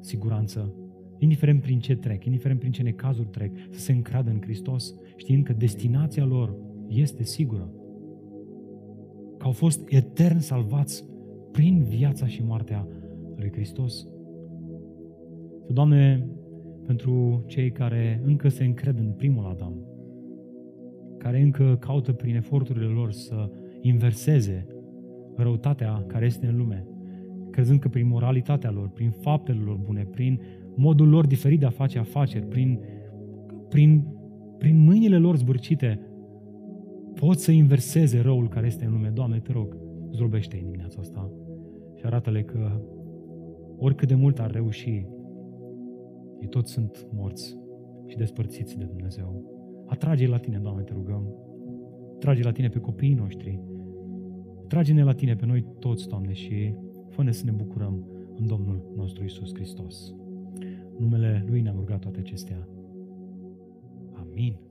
siguranță, indiferent prin ce trec, indiferent prin ce necazuri trec, să se încradă în Hristos, știind că destinația lor este sigură. Că au fost etern salvați prin viața și moartea lui Hristos. Doamne, pentru cei care încă se încred în primul Adam, care încă caută prin eforturile lor să inverseze răutatea care este în lume, crezând că prin moralitatea lor, prin faptele lor bune, prin modul lor diferit de a face afaceri, prin, prin, prin mâinile lor zbârcite, pot să inverseze răul care este în lume. Doamne, te rog, zdrobește în dimineața asta și arată-le că oricât de mult ar reuși, ei toți sunt morți și despărțiți de Dumnezeu. Atrage la tine, Doamne, te rugăm. Trage la tine pe copiii noștri. Trage-ne la tine pe noi toți, Doamne, și fă să ne bucurăm în Domnul nostru Isus Hristos. Numele Lui ne-am rugat toate acestea. Amin.